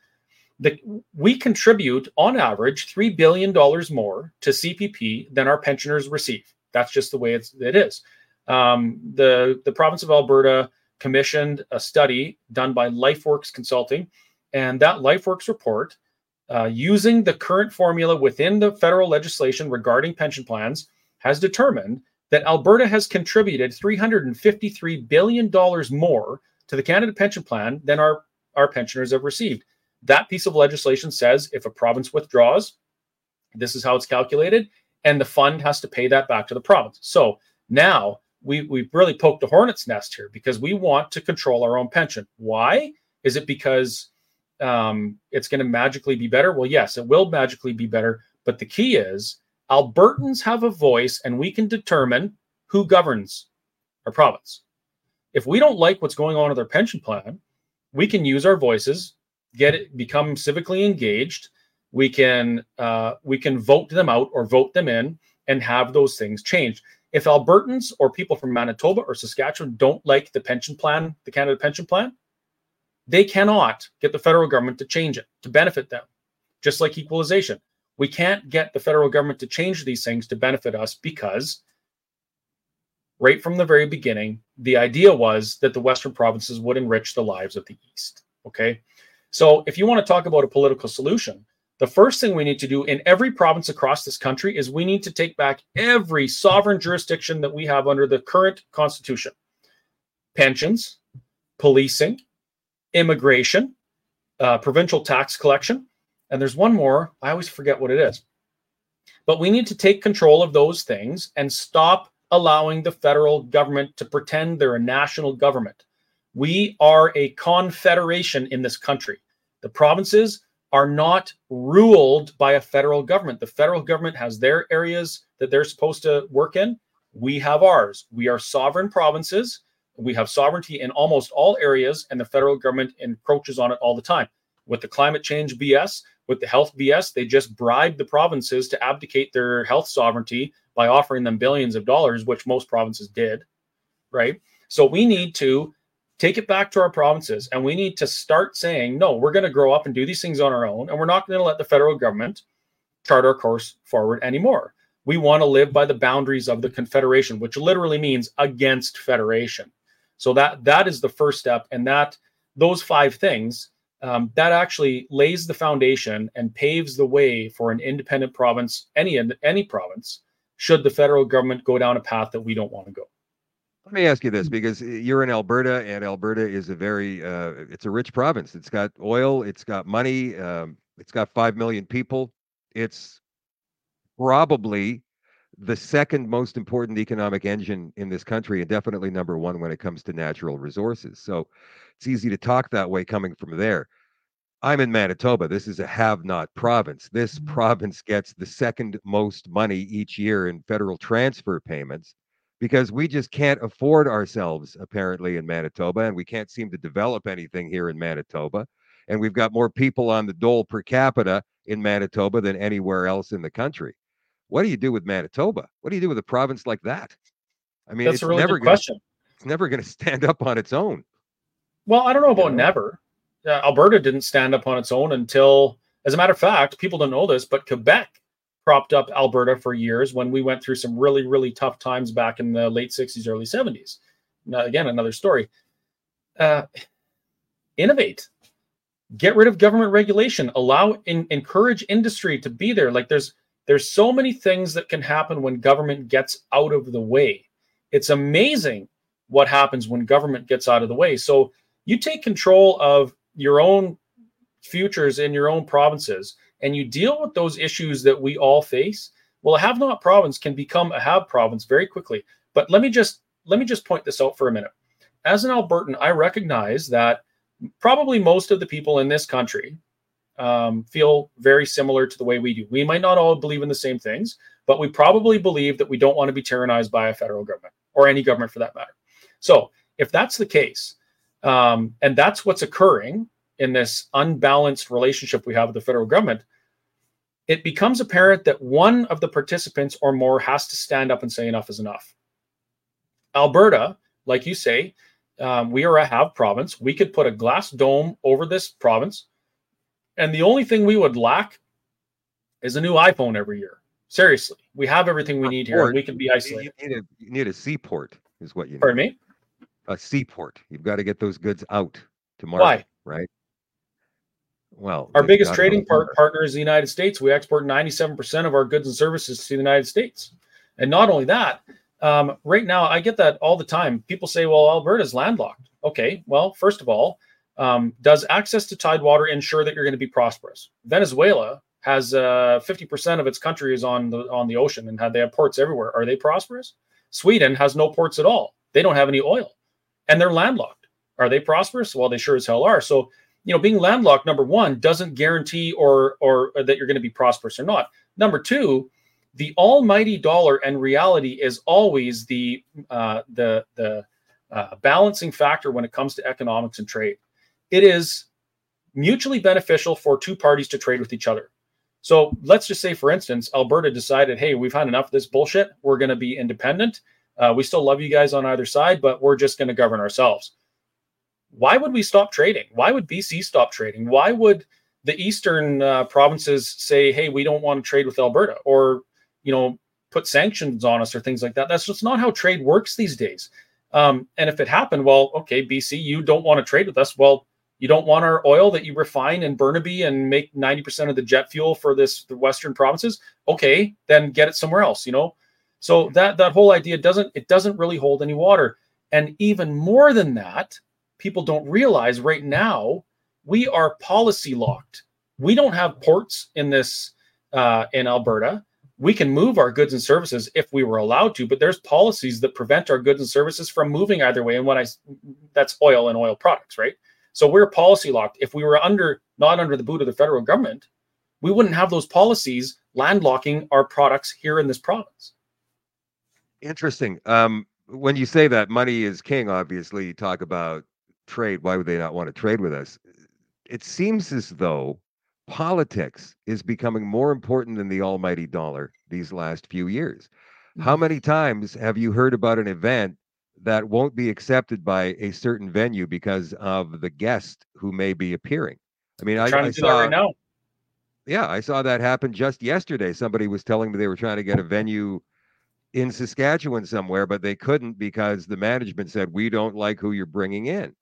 the, we contribute on average $3 billion more to CPP than our pensioners receive. That's just the way it's, it is. Um, the, the province of Alberta commissioned a study done by LifeWorks Consulting, and that LifeWorks report, uh, using the current formula within the federal legislation regarding pension plans, has determined that Alberta has contributed $353 billion more to the Canada Pension Plan than our, our pensioners have received. That piece of legislation says if a province withdraws, this is how it's calculated, and the fund has to pay that back to the province. So now we we've really poked a hornet's nest here because we want to control our own pension. Why? Is it because um, it's going to magically be better? Well, yes, it will magically be better. But the key is Albertans have a voice, and we can determine who governs our province. If we don't like what's going on with our pension plan, we can use our voices, get it, become civically engaged. We can uh, we can vote them out or vote them in and have those things changed. If Albertans or people from Manitoba or Saskatchewan don't like the pension plan, the Canada pension plan, they cannot get the federal government to change it to benefit them, just like equalization. We can't get the federal government to change these things to benefit us because right from the very beginning, the idea was that the Western provinces would enrich the lives of the East. Okay. So if you want to talk about a political solution, the first thing we need to do in every province across this country is we need to take back every sovereign jurisdiction that we have under the current constitution pensions, policing, immigration, uh, provincial tax collection. And there's one more, I always forget what it is. But we need to take control of those things and stop allowing the federal government to pretend they're a national government. We are a confederation in this country. The provinces are not ruled by a federal government. The federal government has their areas that they're supposed to work in. We have ours. We are sovereign provinces. We have sovereignty in almost all areas, and the federal government encroaches on it all the time. With the climate change BS, with the health BS, they just bribe the provinces to abdicate their health sovereignty by offering them billions of dollars, which most provinces did. Right. So we need to take it back to our provinces and we need to start saying, no, we're going to grow up and do these things on our own. And we're not going to let the federal government chart our course forward anymore. We want to live by the boundaries of the confederation, which literally means against federation. So that that is the first step. And that those five things um, that actually lays the foundation and paves the way for an independent province, any any province, should the federal government go down a path that we don't want to go. Let me ask you this, because you're in Alberta, and Alberta is a very uh, it's a rich province. It's got oil, it's got money, um, it's got five million people. It's probably the second most important economic engine in this country, and definitely number one when it comes to natural resources. So it's easy to talk that way coming from there. I'm in Manitoba. This is a have not province. This mm-hmm. province gets the second most money each year in federal transfer payments because we just can't afford ourselves, apparently, in Manitoba, and we can't seem to develop anything here in Manitoba. And we've got more people on the dole per capita in Manitoba than anywhere else in the country. What do you do with Manitoba? What do you do with a province like that? I mean, that's it's a really never good gonna, question. It's never going to stand up on its own. Well, I don't know about you know? never. Uh, Alberta didn't stand up on its own until, as a matter of fact, people don't know this, but Quebec propped up Alberta for years when we went through some really, really tough times back in the late 60s, early 70s. Now, again, another story. Uh, innovate, get rid of government regulation, allow, in, encourage industry to be there. Like there's, there's so many things that can happen when government gets out of the way. It's amazing what happens when government gets out of the way. So, you take control of your own futures in your own provinces and you deal with those issues that we all face well a have not province can become a have province very quickly but let me just let me just point this out for a minute as an albertan i recognize that probably most of the people in this country um, feel very similar to the way we do we might not all believe in the same things but we probably believe that we don't want to be tyrannized by a federal government or any government for that matter so if that's the case um, and that's what's occurring in this unbalanced relationship we have with the federal government. It becomes apparent that one of the participants or more has to stand up and say enough is enough. Alberta, like you say, um, we are a have province. We could put a glass dome over this province, and the only thing we would lack is a new iPhone every year. Seriously, we have everything we need here. we can be isolated. You need, a, you need a seaport, is what you need. Pardon me a seaport. You've got to get those goods out to market, Why? right? Well, our biggest trading part, partner is the United States. We export 97% of our goods and services to the United States. And not only that, um, right now, I get that all the time. People say, well, Alberta's landlocked. Okay, well, first of all, um, does access to tidewater ensure that you're going to be prosperous? Venezuela has uh, 50% of its country is on the on the ocean and they have ports everywhere. Are they prosperous? Sweden has no ports at all. They don't have any oil and they're landlocked. Are they prosperous? Well, they sure as hell are. So, you know, being landlocked, number one, doesn't guarantee or or, or that you're going to be prosperous or not. Number two, the almighty dollar and reality is always the uh, the the uh, balancing factor when it comes to economics and trade. It is mutually beneficial for two parties to trade with each other. So let's just say, for instance, Alberta decided, hey, we've had enough of this bullshit. We're going to be independent. Uh, we still love you guys on either side, but we're just going to govern ourselves. Why would we stop trading? Why would BC stop trading? Why would the eastern uh, provinces say, hey, we don't want to trade with Alberta or, you know, put sanctions on us or things like that? That's just not how trade works these days. Um, and if it happened, well, okay, BC, you don't want to trade with us. Well, you don't want our oil that you refine in Burnaby and make 90% of the jet fuel for this the western provinces. Okay, then get it somewhere else, you know? So that that whole idea doesn't it doesn't really hold any water. And even more than that, people don't realize right now we are policy locked. We don't have ports in this uh, in Alberta. We can move our goods and services if we were allowed to, but there's policies that prevent our goods and services from moving either way. And when I that's oil and oil products, right? So we're policy locked. If we were under not under the boot of the federal government, we wouldn't have those policies landlocking our products here in this province. Interesting. Um, when you say that money is king, obviously you talk about trade. Why would they not want to trade with us? It seems as though politics is becoming more important than the almighty dollar these last few years. How mm-hmm. many times have you heard about an event that won't be accepted by a certain venue because of the guest who may be appearing. I mean, I, I saw right now. Yeah, I saw that happen just yesterday. Somebody was telling me they were trying to get a venue in Saskatchewan somewhere, but they couldn't because the management said we don't like who you're bringing in.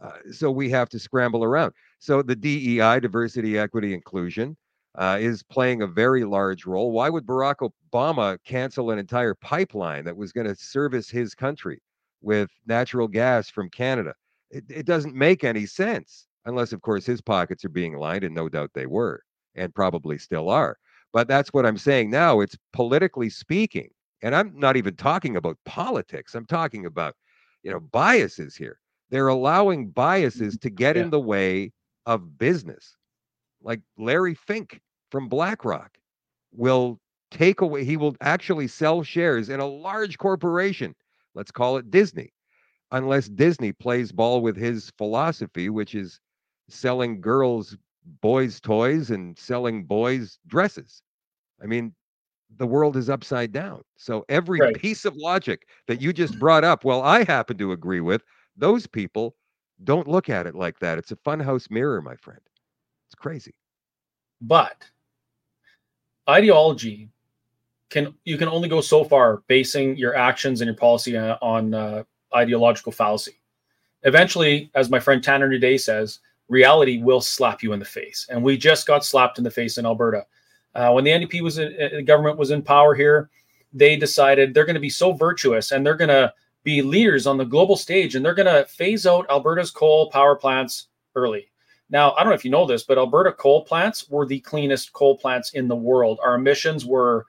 Uh, so we have to scramble around. So the DEI, diversity, equity, inclusion, uh, is playing a very large role. Why would Barack Obama cancel an entire pipeline that was going to service his country? With natural gas from Canada. It, it doesn't make any sense unless, of course, his pockets are being lined, and no doubt they were, and probably still are. But that's what I'm saying now. It's politically speaking, and I'm not even talking about politics. I'm talking about, you know, biases here. They're allowing biases to get yeah. in the way of business. Like Larry Fink from BlackRock will take away, he will actually sell shares in a large corporation Let's call it Disney, unless Disney plays ball with his philosophy, which is selling girls boys' toys and selling boys' dresses. I mean, the world is upside down. So every right. piece of logic that you just brought up, well, I happen to agree with, those people don't look at it like that. It's a funhouse mirror, my friend. It's crazy. But ideology can you can only go so far basing your actions and your policy on uh, ideological fallacy. Eventually, as my friend Tanner Naudet says, reality will slap you in the face, and we just got slapped in the face in Alberta. Uh, when the NDP was in, uh, the government was in power here, they decided they're going to be so virtuous and they're going to be leaders on the global stage, and they're going to phase out Alberta's coal power plants early. Now, I don't know if you know this, but Alberta coal plants were the cleanest coal plants in the world. Our emissions were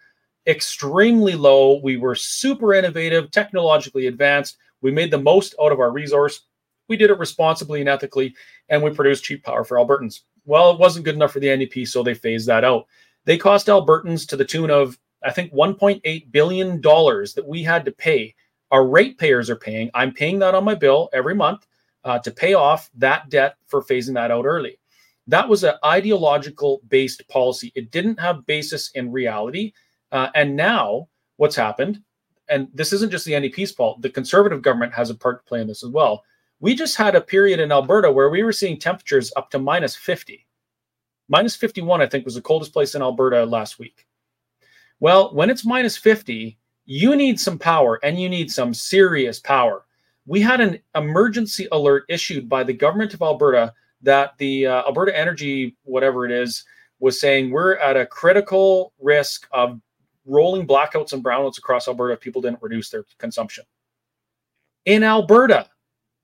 extremely low. We were super innovative, technologically advanced. We made the most out of our resource. We did it responsibly and ethically, and we produced cheap power for Albertans. Well, it wasn't good enough for the NDP, so they phased that out. They cost Albertans to the tune of, I think, $1.8 billion that we had to pay. Our ratepayers are paying. I'm paying that on my bill every month uh, to pay off that debt for phasing that out early. That was an ideological based policy. It didn't have basis in reality. Uh, and now what's happened, and this isn't just the NDP's fault, the conservative government has a part to play in this as well. We just had a period in Alberta where we were seeing temperatures up to minus 50. Minus 51, I think, was the coldest place in Alberta last week. Well, when it's minus 50, you need some power and you need some serious power. We had an emergency alert issued by the government of Alberta that the uh, Alberta Energy, whatever it is, was saying we're at a critical risk of rolling blackouts and brownouts across Alberta if people didn't reduce their consumption. In Alberta,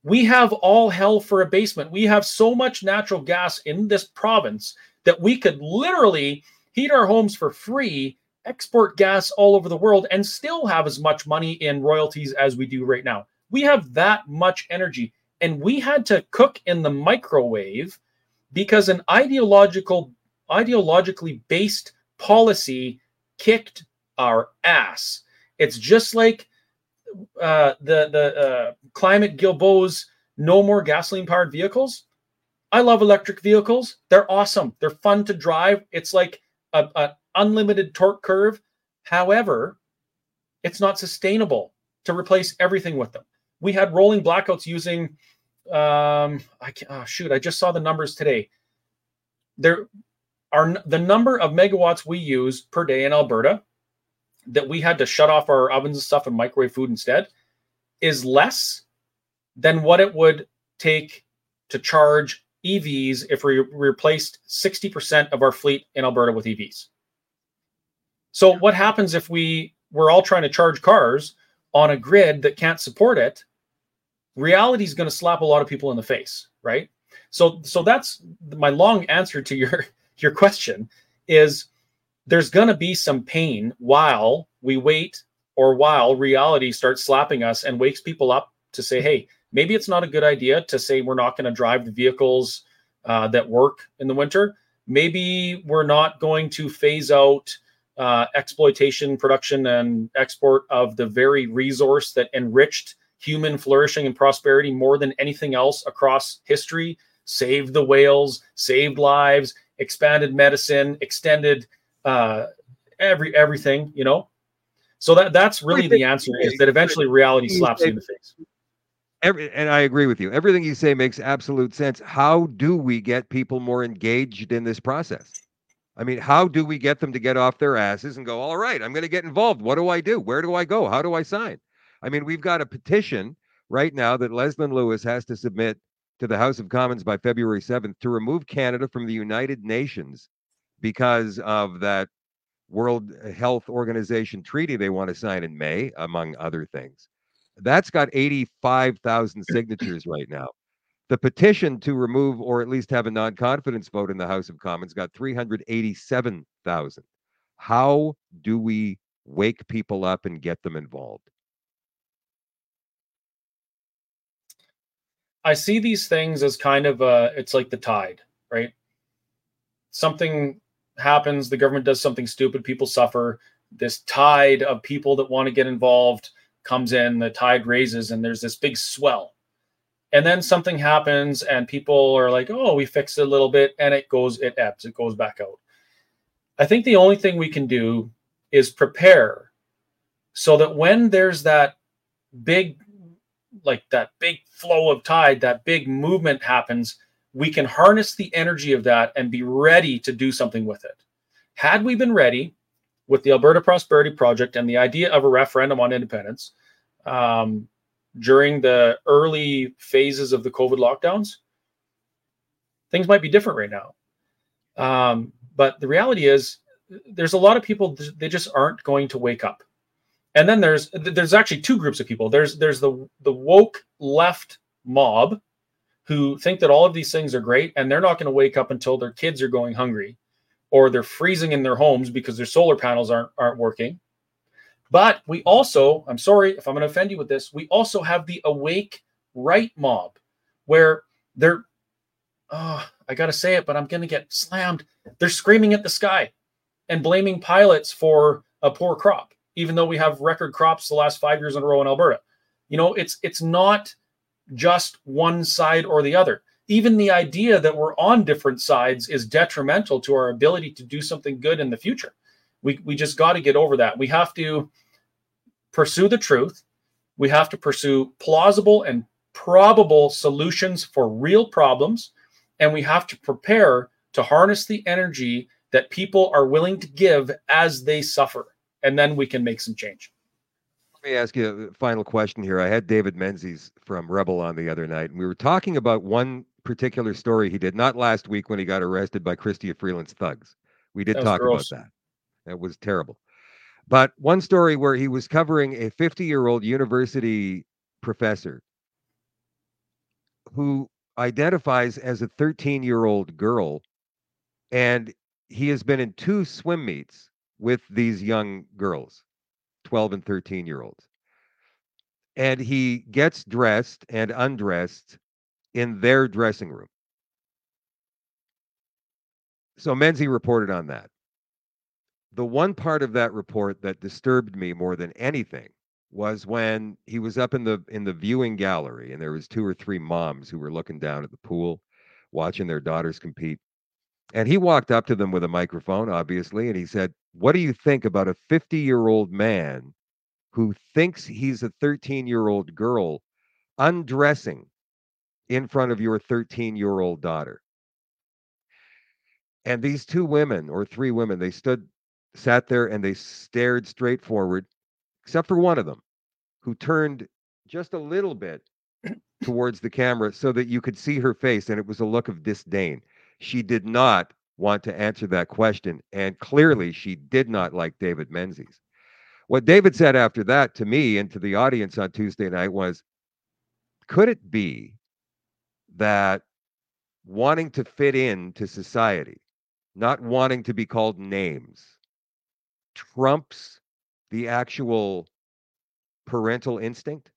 we have all hell for a basement. We have so much natural gas in this province that we could literally heat our homes for free, export gas all over the world, and still have as much money in royalties as we do right now. We have that much energy. And we had to cook in the microwave because an ideological, ideologically based policy kicked our ass. It's just like uh, the the uh, climate Guilbeault's no more gasoline powered vehicles. I love electric vehicles. They're awesome. They're fun to drive. It's like a, a unlimited torque curve. However, it's not sustainable to replace everything with them. We had rolling blackouts using um I can't oh, shoot, I just saw the numbers today. There are the number of megawatts we use per day in Alberta that we had to shut off our ovens and stuff and microwave food instead is less than what it would take to charge EVs if we replaced 60% of our fleet in Alberta with EVs. So what happens if we we're all trying to charge cars on a grid that can't support it? Reality is going to slap a lot of people in the face, right? So so that's my long answer to your your question is there's going to be some pain while we wait or while reality starts slapping us and wakes people up to say, hey, maybe it's not a good idea to say we're not going to drive the vehicles uh, that work in the winter. Maybe we're not going to phase out uh, exploitation, production, and export of the very resource that enriched human flourishing and prosperity more than anything else across history, saved the whales, saved lives, expanded medicine, extended uh, every everything, you know. So that that's really the answer is that eventually reality slaps you in the face. Every, and I agree with you. Everything you say makes absolute sense. How do we get people more engaged in this process? I mean, how do we get them to get off their asses and go, all right, I'm going to get involved. What do I do? Where do I go? How do I sign? I mean, we've got a petition right now that Leslyn Lewis has to submit to the House of Commons by February 7th to remove Canada from the United Nations because of that World Health Organization treaty they want to sign in May, among other things. That's got 85,000 signatures right now. The petition to remove or at least have a non confidence vote in the House of Commons got 387,000. How do we wake people up and get them involved? I see these things as kind of a, it's like the tide, right? Something happens, the government does something stupid, people suffer. This tide of people that want to get involved comes in, the tide raises, and there's this big swell. And then something happens, and people are like, oh, we fixed it a little bit, and it goes, it ebbs, it goes back out. I think the only thing we can do is prepare so that when there's that big like that big flow of tide, that big movement happens, we can harness the energy of that and be ready to do something with it. Had we been ready with the Alberta Prosperity Project and the idea of a referendum on independence um, during the early phases of the COVID lockdowns, things might be different right now. Um, but the reality is, there's a lot of people, they just aren't going to wake up and then there's there's actually two groups of people there's there's the the woke left mob who think that all of these things are great and they're not going to wake up until their kids are going hungry or they're freezing in their homes because their solar panels aren't aren't working but we also i'm sorry if i'm going to offend you with this we also have the awake right mob where they're oh i gotta say it but i'm going to get slammed they're screaming at the sky and blaming pilots for a poor crop even though we have record crops the last five years in a row in Alberta. You know, it's it's not just one side or the other. Even the idea that we're on different sides is detrimental to our ability to do something good in the future. We we just got to get over that. We have to pursue the truth. We have to pursue plausible and probable solutions for real problems and we have to prepare to harness the energy that people are willing to give as they suffer and then we can make some change. Let me ask you a final question here. I had David Menzies from Rebel on the other night, and we were talking about one particular story he did, not last week when he got arrested by Chrystia Freeland's thugs. We did talk gross. about that. That was terrible. But one story where he was covering a 50 year old university professor who identifies as a 13 year old girl, and he has been in two swim meets with these young girls, 12 and 13 year olds. And he gets dressed and undressed in their dressing room. So Menzie reported on that. The one part of that report that disturbed me more than anything was when he was up in the in the viewing gallery and there was two or three moms who were looking down at the pool watching their daughters compete and he walked up to them with a microphone obviously and he said what do you think about a 50 year old man who thinks he's a 13 year old girl undressing in front of your 13 year old daughter and these two women or three women they stood sat there and they stared straight forward except for one of them who turned just a little bit towards the camera so that you could see her face and it was a look of disdain. She did not want to answer that question. And clearly, she did not like David Menzies. What David said after that to me and to the audience on Tuesday night was could it be that wanting to fit in to society, not wanting to be called names, trumps the actual parental instinct?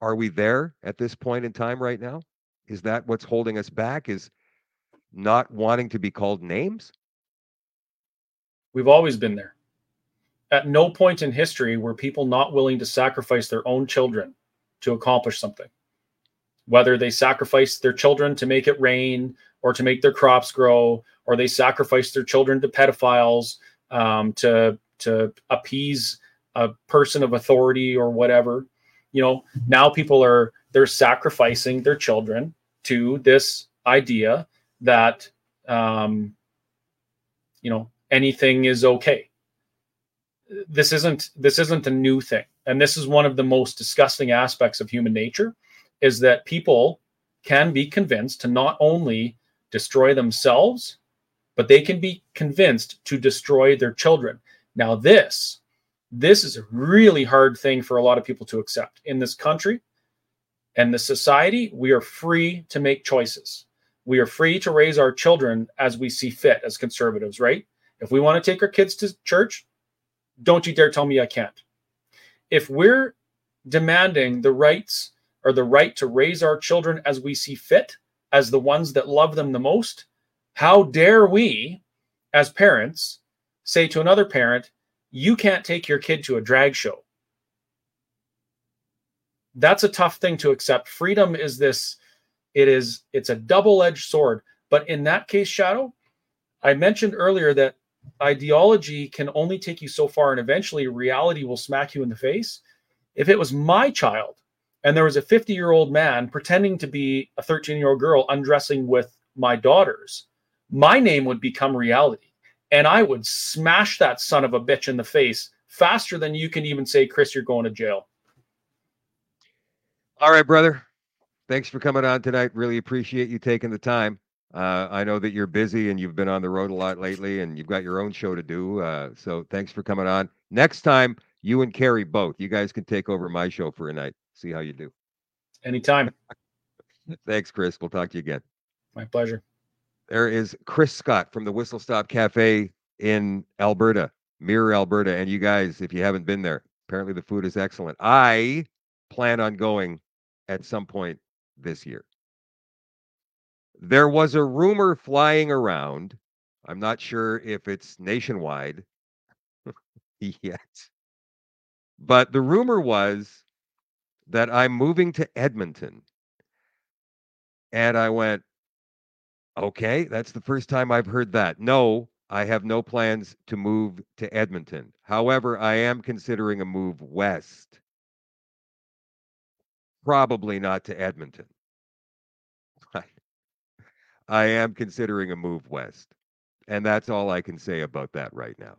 Are we there at this point in time right now? Is that what's holding us back? Is not wanting to be called names? We've always been there. At no point in history were people not willing to sacrifice their own children to accomplish something. Whether they sacrificed their children to make it rain or to make their crops grow, or they sacrificed their children to pedophiles um, to to appease a person of authority or whatever you know now people are they're sacrificing their children to this idea that um you know anything is okay. This isn't this isn't a new thing. And this is one of the most disgusting aspects of human nature is that people can be convinced to not only destroy themselves but they can be convinced to destroy their children. Now this this is a really hard thing for a lot of people to accept. In this country and the society we are free to make choices. We are free to raise our children as we see fit as conservatives right? If we want to take our kids to church don't you dare tell me i can't. If we're demanding the rights or the right to raise our children as we see fit as the ones that love them the most how dare we as parents say to another parent you can't take your kid to a drag show. That's a tough thing to accept. Freedom is this it is it's a double-edged sword, but in that case Shadoe, I mentioned earlier that ideology can only take you so far and eventually reality will smack you in the face. If it was my child and there was a 50-year-old man pretending to be a 13-year-old girl undressing with my daughters, my name would become reality and I would smash that son of a bitch in the face faster than you can even say, Chris, you're going to jail. All right, brother. Thanks for coming on tonight. Really appreciate you taking the time. Uh, I know that you're busy and you've been on the road a lot lately and you've got your own show to do. Uh, so thanks for coming on. Next time, you and Carrie both, you guys can take over my show for a night. See how you do. Anytime. thanks, Chris. We'll talk to you again. My pleasure. There is Chris Scott from the Whistle Stop Cafe in Alberta, Mirror, Alberta. And you guys, if you haven't been there, apparently the food is excellent. I plan on going at some point this year. There was a rumor flying around. I'm not sure if it's nationwide yet. But the rumor was that I'm moving to Edmonton. And I went, Okay, that's the first time I've heard that. No, I have no plans to move to Edmonton. However, I am considering a move west. Probably not to Edmonton. I am considering a move west. And that's all I can say about that right now.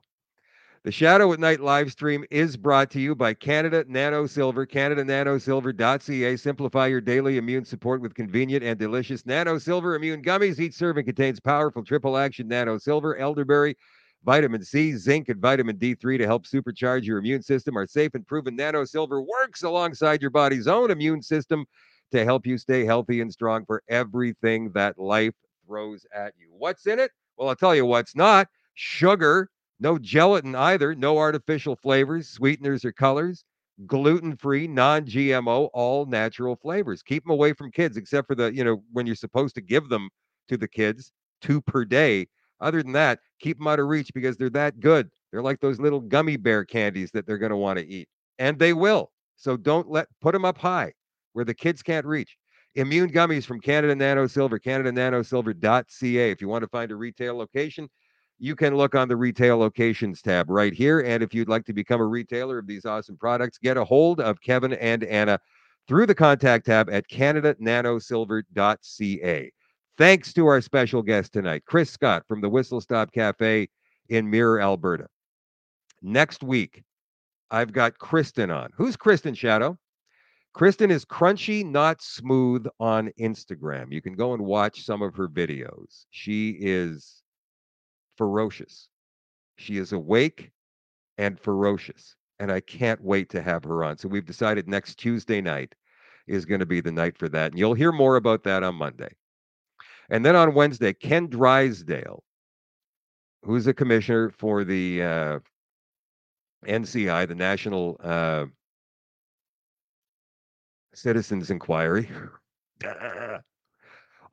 The Shadoe at Night live stream is brought to you by Canada Nano Silver, CanadaNanoSilver.ca. Simplify your daily immune support with convenient and delicious Nano Silver immune gummies. Each serving contains powerful triple action Nano Silver, elderberry, vitamin C, zinc, and vitamin D3 to help supercharge your immune system. Our safe and proven Nano Silver works alongside your body's own immune system to help you stay healthy and strong for everything that life throws at you. What's in it? Well, I'll tell you what's not sugar no gelatin either, no artificial flavors, sweeteners, or colors. Gluten free, non GMO, all natural flavors. Keep them away from kids, except for the, you know, when you're supposed to give them to the kids, two per day. Other than that, keep them out of reach because they're that good. They're like those little gummy bear candies that they're going to want to eat, and they will. So don't let put them up high where the kids can't reach. Immune gummies from Canada Nano Silver, CanadaNanoSilver.ca. If you want to find a retail location, you can look on the retail locations tab right here. And if you'd like to become a retailer of these awesome products, get a hold of Kevin and Anna through the contact tab at CanadaNanoSilver.ca. Thanks to our special guest tonight, Chris Scott from the Whistle Stop Cafe in Mirror, Alberta. Next week, I've got Kristen on. Who's Kristen Shadoe? Kristen is crunchy, not smooth on Instagram. You can go and watch some of her videos. She is ferocious. She is awake and ferocious. And I can't wait to have her on. So we've decided next Tuesday night is going to be the night for that. And you'll hear more about that on Monday. And then on Wednesday, Ken Drysdale, who's a commissioner for the uh, NCI, the National uh, Citizens Inquiry.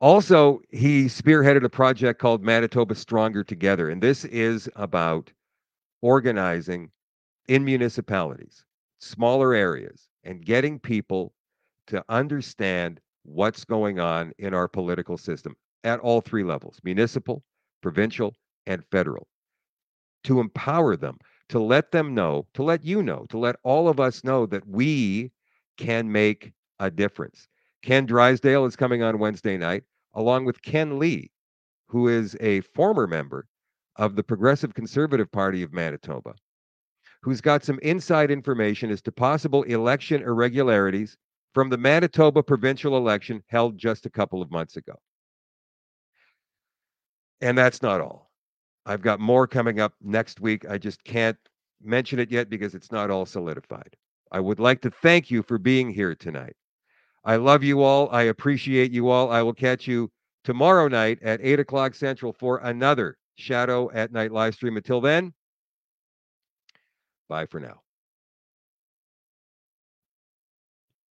also, he spearheaded a project called Manitoba Stronger Together. And this is about organizing in municipalities, smaller areas, and getting people to understand what's going on in our political system at all three levels municipal, provincial, and federal. To empower them, to let them know, to let you know, to let all of us know that we can make a difference. Ken Drysdale is coming on Wednesday night, along with Ken Lee, who is a former member of the Progressive Conservative Party of Manitoba, who's got some inside information as to possible election irregularities from the Manitoba provincial election held just a couple of months ago. And that's not all. I've got more coming up next week. I just can't mention it yet because it's not all solidified. I would like to thank you for being here tonight. I love you all. I appreciate you all. I will catch you tomorrow night at 8 o'clock Central for another Shadoe at Night live stream. Until then, bye for now.